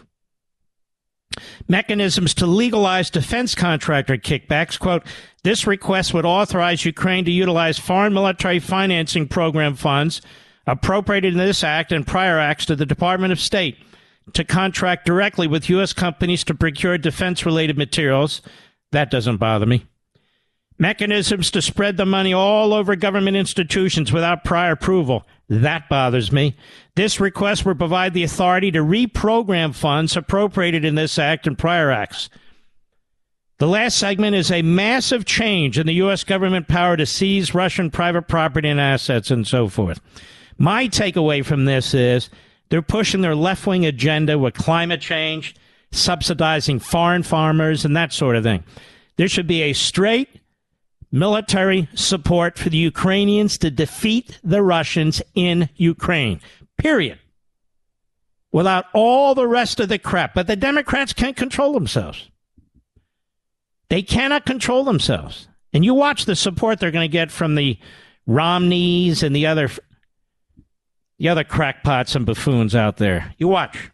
Mechanisms to legalize defense contractor kickbacks. Quote, this request would authorize Ukraine to utilize foreign military financing program funds appropriated in this act and prior acts to the Department of State to contract directly with U.S. companies to procure defense related materials. That doesn't bother me. Mechanisms to spread the money all over government institutions without prior approval. That bothers me. This request would provide the authority to reprogram funds appropriated in this act and prior acts. The last segment is a massive change in the U.S. government power to seize Russian private property and assets and so forth. My takeaway from this is they're pushing their left wing agenda with climate change, subsidizing foreign farmers, and that sort of thing. There should be a straight military support for the Ukrainians to defeat the Russians in Ukraine. Period. Without all the rest of the crap. But the Democrats can't control themselves. They cannot control themselves. And you watch the support they're going to get from the Romneys and the other the other crackpots and buffoons out there. You watch.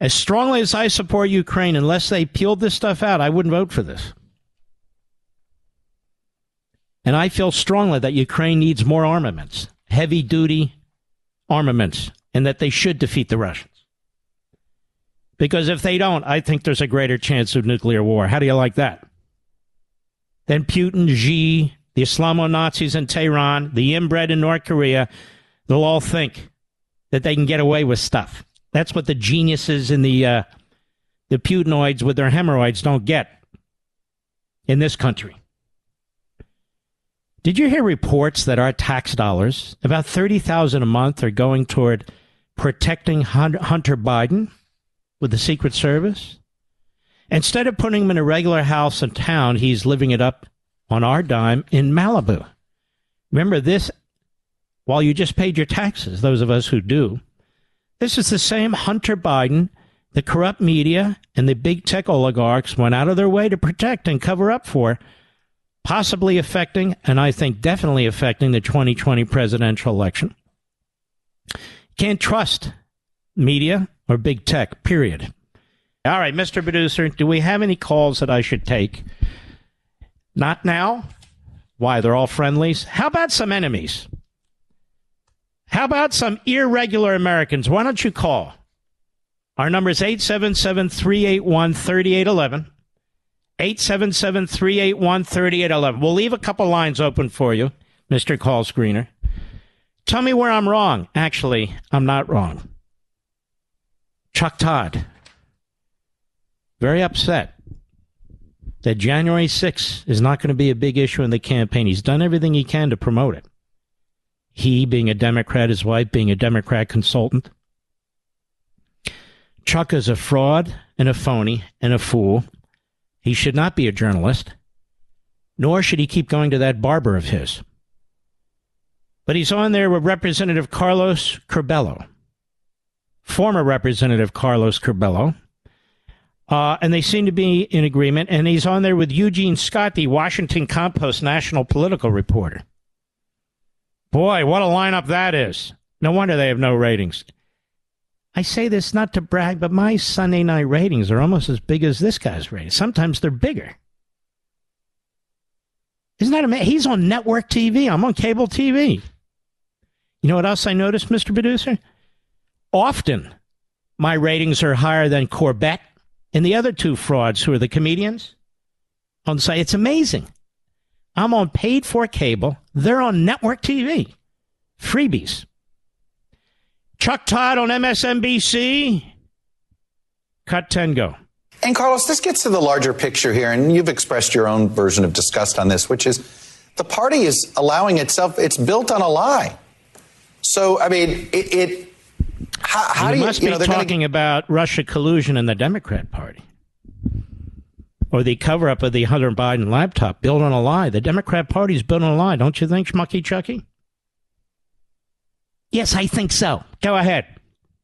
As strongly as I support Ukraine, unless they peeled this stuff out, I wouldn't vote for this. And I feel strongly that Ukraine needs more armaments, heavy duty armaments, and that they should defeat the Russians. Because if they don't, I think there's a greater chance of nuclear war. How do you like that? Then Putin, Xi, the Islamo Nazis in Tehran, the inbred in North Korea, they'll all think that they can get away with stuff. That's what the geniuses in the uh, the Putinoids with their hemorrhoids don't get in this country. Did you hear reports that our tax dollars, about 30,000 a month, are going toward protecting Hunter Biden with the Secret Service? Instead of putting him in a regular house in town, he's living it up on our dime in Malibu. Remember this while you just paid your taxes, those of us who do. This is the same Hunter Biden the corrupt media and the big tech oligarchs went out of their way to protect and cover up for possibly affecting, and I think definitely affecting, the 2020 presidential election. Can't trust media or big tech, period. All right, Mr. Producer, do we have any calls that I should take? Not now. Why? They're all friendlies. How about some enemies? How about some irregular Americans? Why don't you call? Our number is 877 381 3811. 877 381 3811. We'll leave a couple lines open for you, Mr. Call Screener. Tell me where I'm wrong. Actually, I'm not wrong. Chuck Todd, very upset that January 6th is not going to be a big issue in the campaign. He's done everything he can to promote it. He, being a Democrat, his wife being a Democrat consultant. Chuck is a fraud and a phony and a fool he should not be a journalist, nor should he keep going to that barber of his. But he's on there with Representative Carlos Curbelo, former Representative Carlos Curbelo, uh, and they seem to be in agreement. And he's on there with Eugene Scott, the Washington Compost national political reporter. Boy, what a lineup that is. No wonder they have no ratings. I say this not to brag, but my Sunday night ratings are almost as big as this guy's ratings. Sometimes they're bigger. Isn't that amazing? He's on network TV. I'm on cable TV. You know what else I noticed, Mr. Producer? Often my ratings are higher than Colbert and the other two frauds who are the comedians on the site. It's amazing. I'm on paid for cable. They're on network TV. Freebies. Chuck Todd on MSNBC. Cut 10 go. And Carlos, this gets to the larger picture here, and you've expressed your own version of disgust on this, which is the party is allowing itself, it's built on a lie. So, I mean, it. it how, how you do must you be know, talking gonna, about Russia collusion in the Democrat Party or the cover up of the Hunter Biden laptop built on a lie. The Democrat Party is built on a lie, don't you think, Schmucky Chucky? Yes, I think so. Go ahead.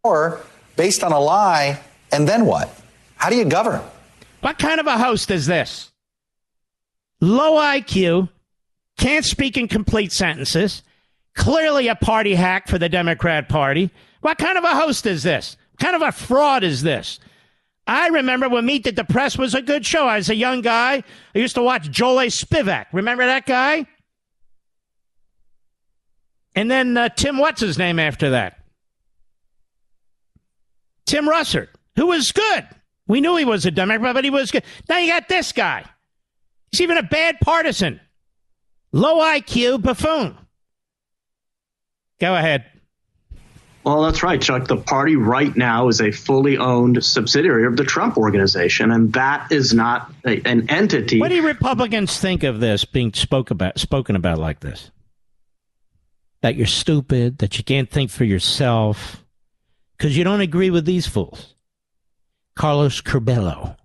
Or based on a lie, and then what? How do you govern? What kind of a host is this? Low IQ, can't speak in complete sentences, clearly a party hack for the Democrat Party. What kind of a host is this? What kind of a fraud is this? I remember when Meet the Press was a good show. I was a young guy. I used to watch Joel A. Spivak. Remember that guy? And then uh, Tim, what's his name after that? Tim Russert, who was good. We knew he was a Democrat, but he was good. Now you got this guy. He's even a bad partisan. Low IQ buffoon. Go ahead. Well, that's right, Chuck. The party right now is a fully owned subsidiary of the Trump organization, and that is not a, an entity. What do Republicans think of this being spoke about, spoken about like this? That you're stupid, that you can't think for yourself, because you don't agree with these fools. Carlos Curbelo.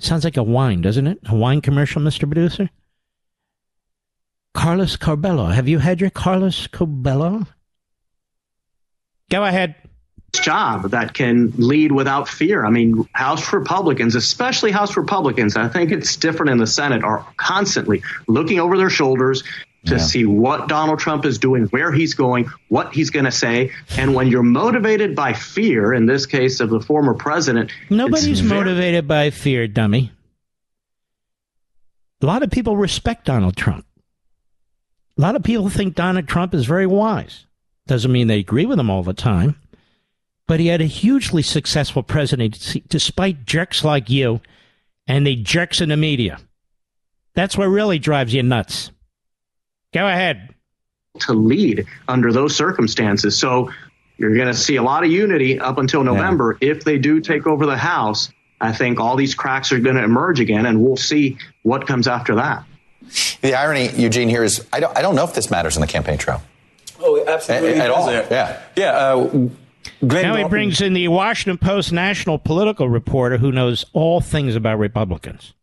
Sounds like a wine, doesn't it? A wine commercial, Mr. Producer? Carlos Curbelo. Have you had your Carlos Curbelo? Go ahead. Job that can lead without fear. I mean, House Republicans, especially House Republicans, I think it's different in the Senate, are constantly looking over their shoulders to yeah. see what Donald Trump is doing, where he's going, what he's going to say. And when you're motivated by fear, in this case of the former president, nobody's very- motivated by fear, dummy. A lot of people respect Donald Trump. A lot of people think Donald Trump is very wise. Doesn't mean they agree with him all the time. But he had a hugely successful presidency despite jerks like you and the jerks in the media. That's what really drives you nuts. Go ahead. To lead under those circumstances. So you're going to see a lot of unity up until November. Yeah. If they do take over the House, I think all these cracks are going to emerge again, and we'll see what comes after that. The irony, Eugene, here is I don't, I don't know if this matters in the campaign trail. Oh, absolutely. At, at all. Yeah. Yeah. Uh, Glenn now he brings in the Washington Post national political reporter who knows all things about Republicans.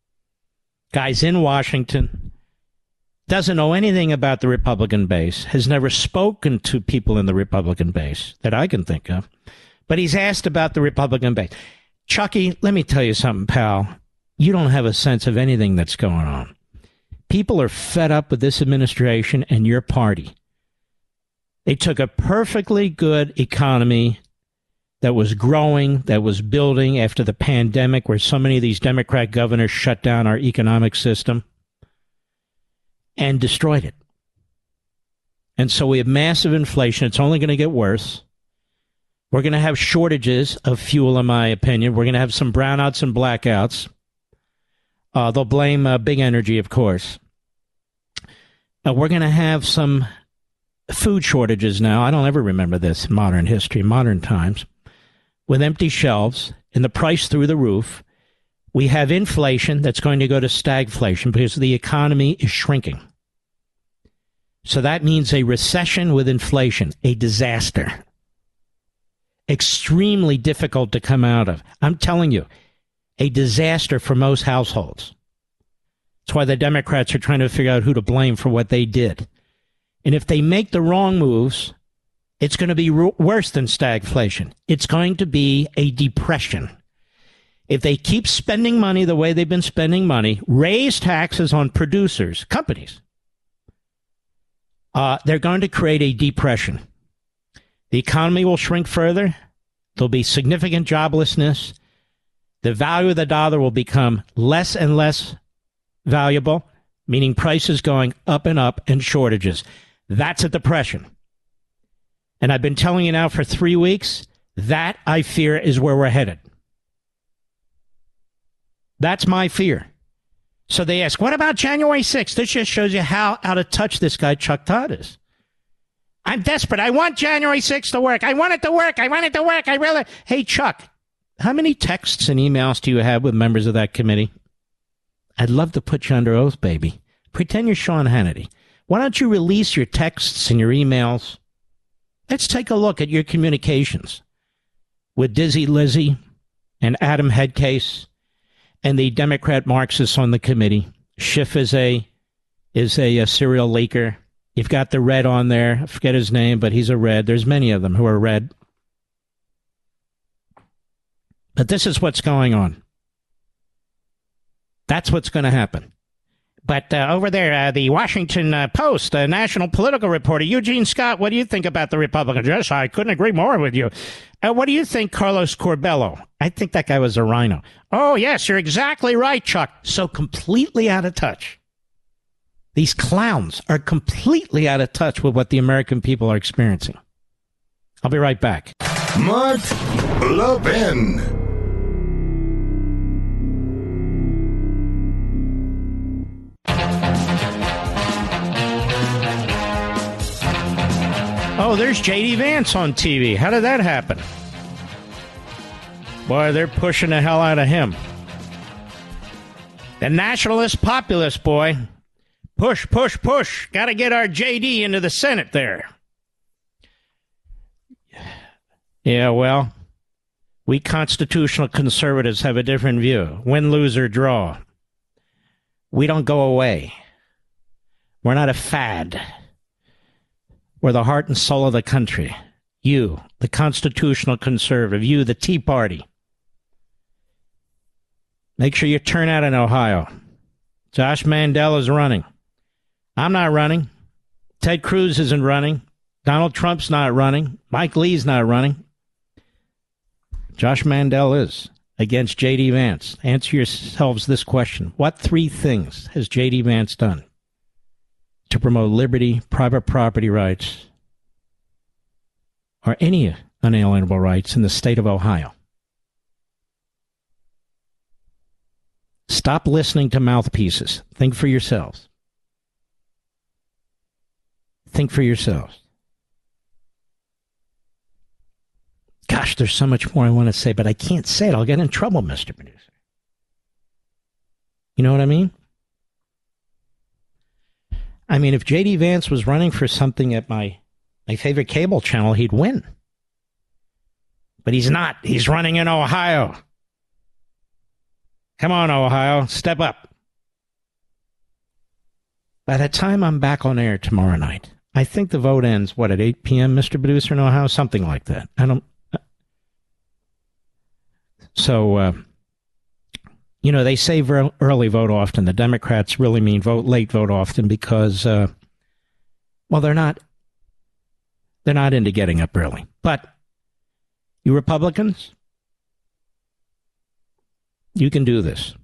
Guy's in Washington, doesn't know anything about the Republican base, has never spoken to people in the Republican base that I can think of, but he's asked about the Republican base. Chucky, let me tell you something, pal. You don't have a sense of anything that's going on. People are fed up with this administration and your party. They took a perfectly good economy that was growing, that was building after the pandemic, where so many of these Democrat governors shut down our economic system and destroyed it. And so we have massive inflation. It's only going to get worse. We're going to have shortages of fuel, in my opinion. We're going to have some brownouts and blackouts. Uh, they'll blame uh, big energy, of course. Uh, we're going to have some food shortages now. I don't ever remember this modern history, modern times, with empty shelves and the price through the roof. We have inflation that's going to go to stagflation because the economy is shrinking. So that means a recession with inflation, a disaster. Extremely difficult to come out of. I'm telling you, a disaster for most households. That's why the Democrats are trying to figure out who to blame for what they did. And if they make the wrong moves, it's going to be worse than stagflation. It's going to be a depression. If they keep spending money the way they've been spending money, raise taxes on producers, companies, uh, they're going to create a depression. The economy will shrink further. There'll be significant joblessness. The value of the dollar will become less and less valuable, meaning prices going up and up and shortages. That's a depression. And I've been telling you now for three weeks that I fear is where we're headed. That's my fear. So they ask, what about January 6th? This just shows you how out of touch this guy Chuck Todd is. I'm desperate. I want January 6th to work. I want it to work. I want it to work. I really. Hey, Chuck, how many texts and emails do you have with members of that committee? I'd love to put you under oath, baby. Pretend you're Sean Hannity. Why don't you release your texts and your emails? Let's take a look at your communications with Dizzy Lizzie and Adam Headcase and the Democrat Marxists on the committee. Schiff is a is a, a serial leaker. You've got the red on there. I forget his name, but he's a red. There's many of them who are red. But this is what's going on. That's what's going to happen. But uh, over there, uh, the Washington uh, Post, a national political reporter, Eugene Scott, what do you think about the Republicans? Yes, I couldn't agree more with you. Uh, what do you think, Carlos Curbelo? I think that guy was a rhino. Oh, yes, you're exactly right, Chuck. So completely out of touch. These clowns are completely out of touch with what the American people are experiencing. I'll be right back. Mark Levin. Oh, there's JD Vance on TV. How did that happen? Boy, they're pushing the hell out of him. The nationalist populist boy. Push, push, push. Got to get our JD into the Senate there. Yeah, well, we constitutional conservatives have a different view. Win, lose, or draw. We don't go away. We're not a fad. We're the heart and soul of the country. You, the constitutional conservative. You, the Tea Party. Make sure you turn out in Ohio. Josh Mandel is running. I'm not running. Ted Cruz isn't running. Donald Trump's not running. Mike Lee's not running. Josh Mandel is against J.D. Vance. Answer yourselves this question What three things has J.D. Vance done to promote liberty, private property rights, or any unalienable rights in the state of Ohio? Stop listening to mouthpieces. Think for yourselves. Think for yourselves. Gosh, there's so much more I want to say, but I can't say it. I'll get in trouble, Mr. Producer. You know what I mean? I mean, if J.D. Vance was running for something at my, my favorite cable channel, he'd win. But he's not. He's running in Ohio. Come on, Ohio, step up. By the time I'm back on air tomorrow night, I think the vote ends, what, at 8 p.m., Mr. Producer in Ohio? Something like that. I don't. So, uh, you know, they say early vote often. The Democrats really mean vote late vote often because, uh, well, they're not. They're not into getting up early. But you Republicans, you can do this.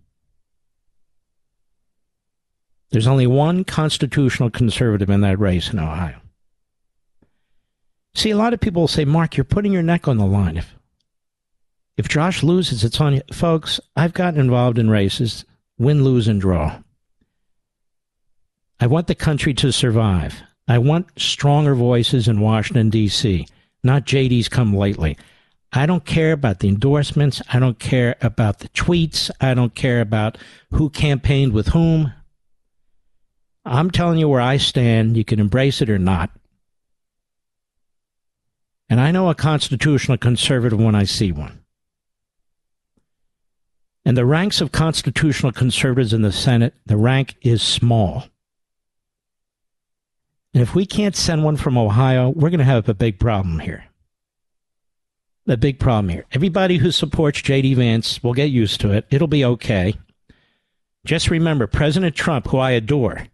There's only one constitutional conservative in that race in Ohio. See, a lot of people say, Mark, you're putting your neck on the line. If, if Josh loses, it's on you. Folks, I've gotten involved in races, win, lose, and draw. I want the country to survive. I want stronger voices in Washington, D.C., not JD's come lately. I don't care about the endorsements. I don't care about the tweets. I don't care about who campaigned with whom. I'm telling you where I stand. You can embrace it or not. And I know a constitutional conservative when I see one. And the ranks of constitutional conservatives in the Senate, the rank is small. And if we can't send one from Ohio, we're going to have a big problem here A big problem here. Everybody who supports J.D. Vance will get used to it. It'll be okay. Just remember, President Trump, who I adore,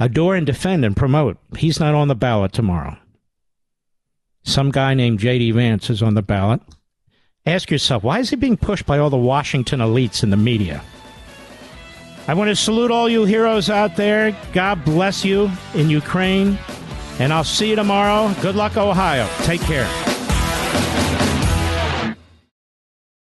adore and defend and promote, he's not on the ballot tomorrow. Some guy named J.D. Vance is on the ballot. Ask yourself, why is he being pushed by all the Washington elites in the media? I want to salute all you heroes out there. God bless you in Ukraine. And I'll see you tomorrow. Good luck, Ohio. Take care.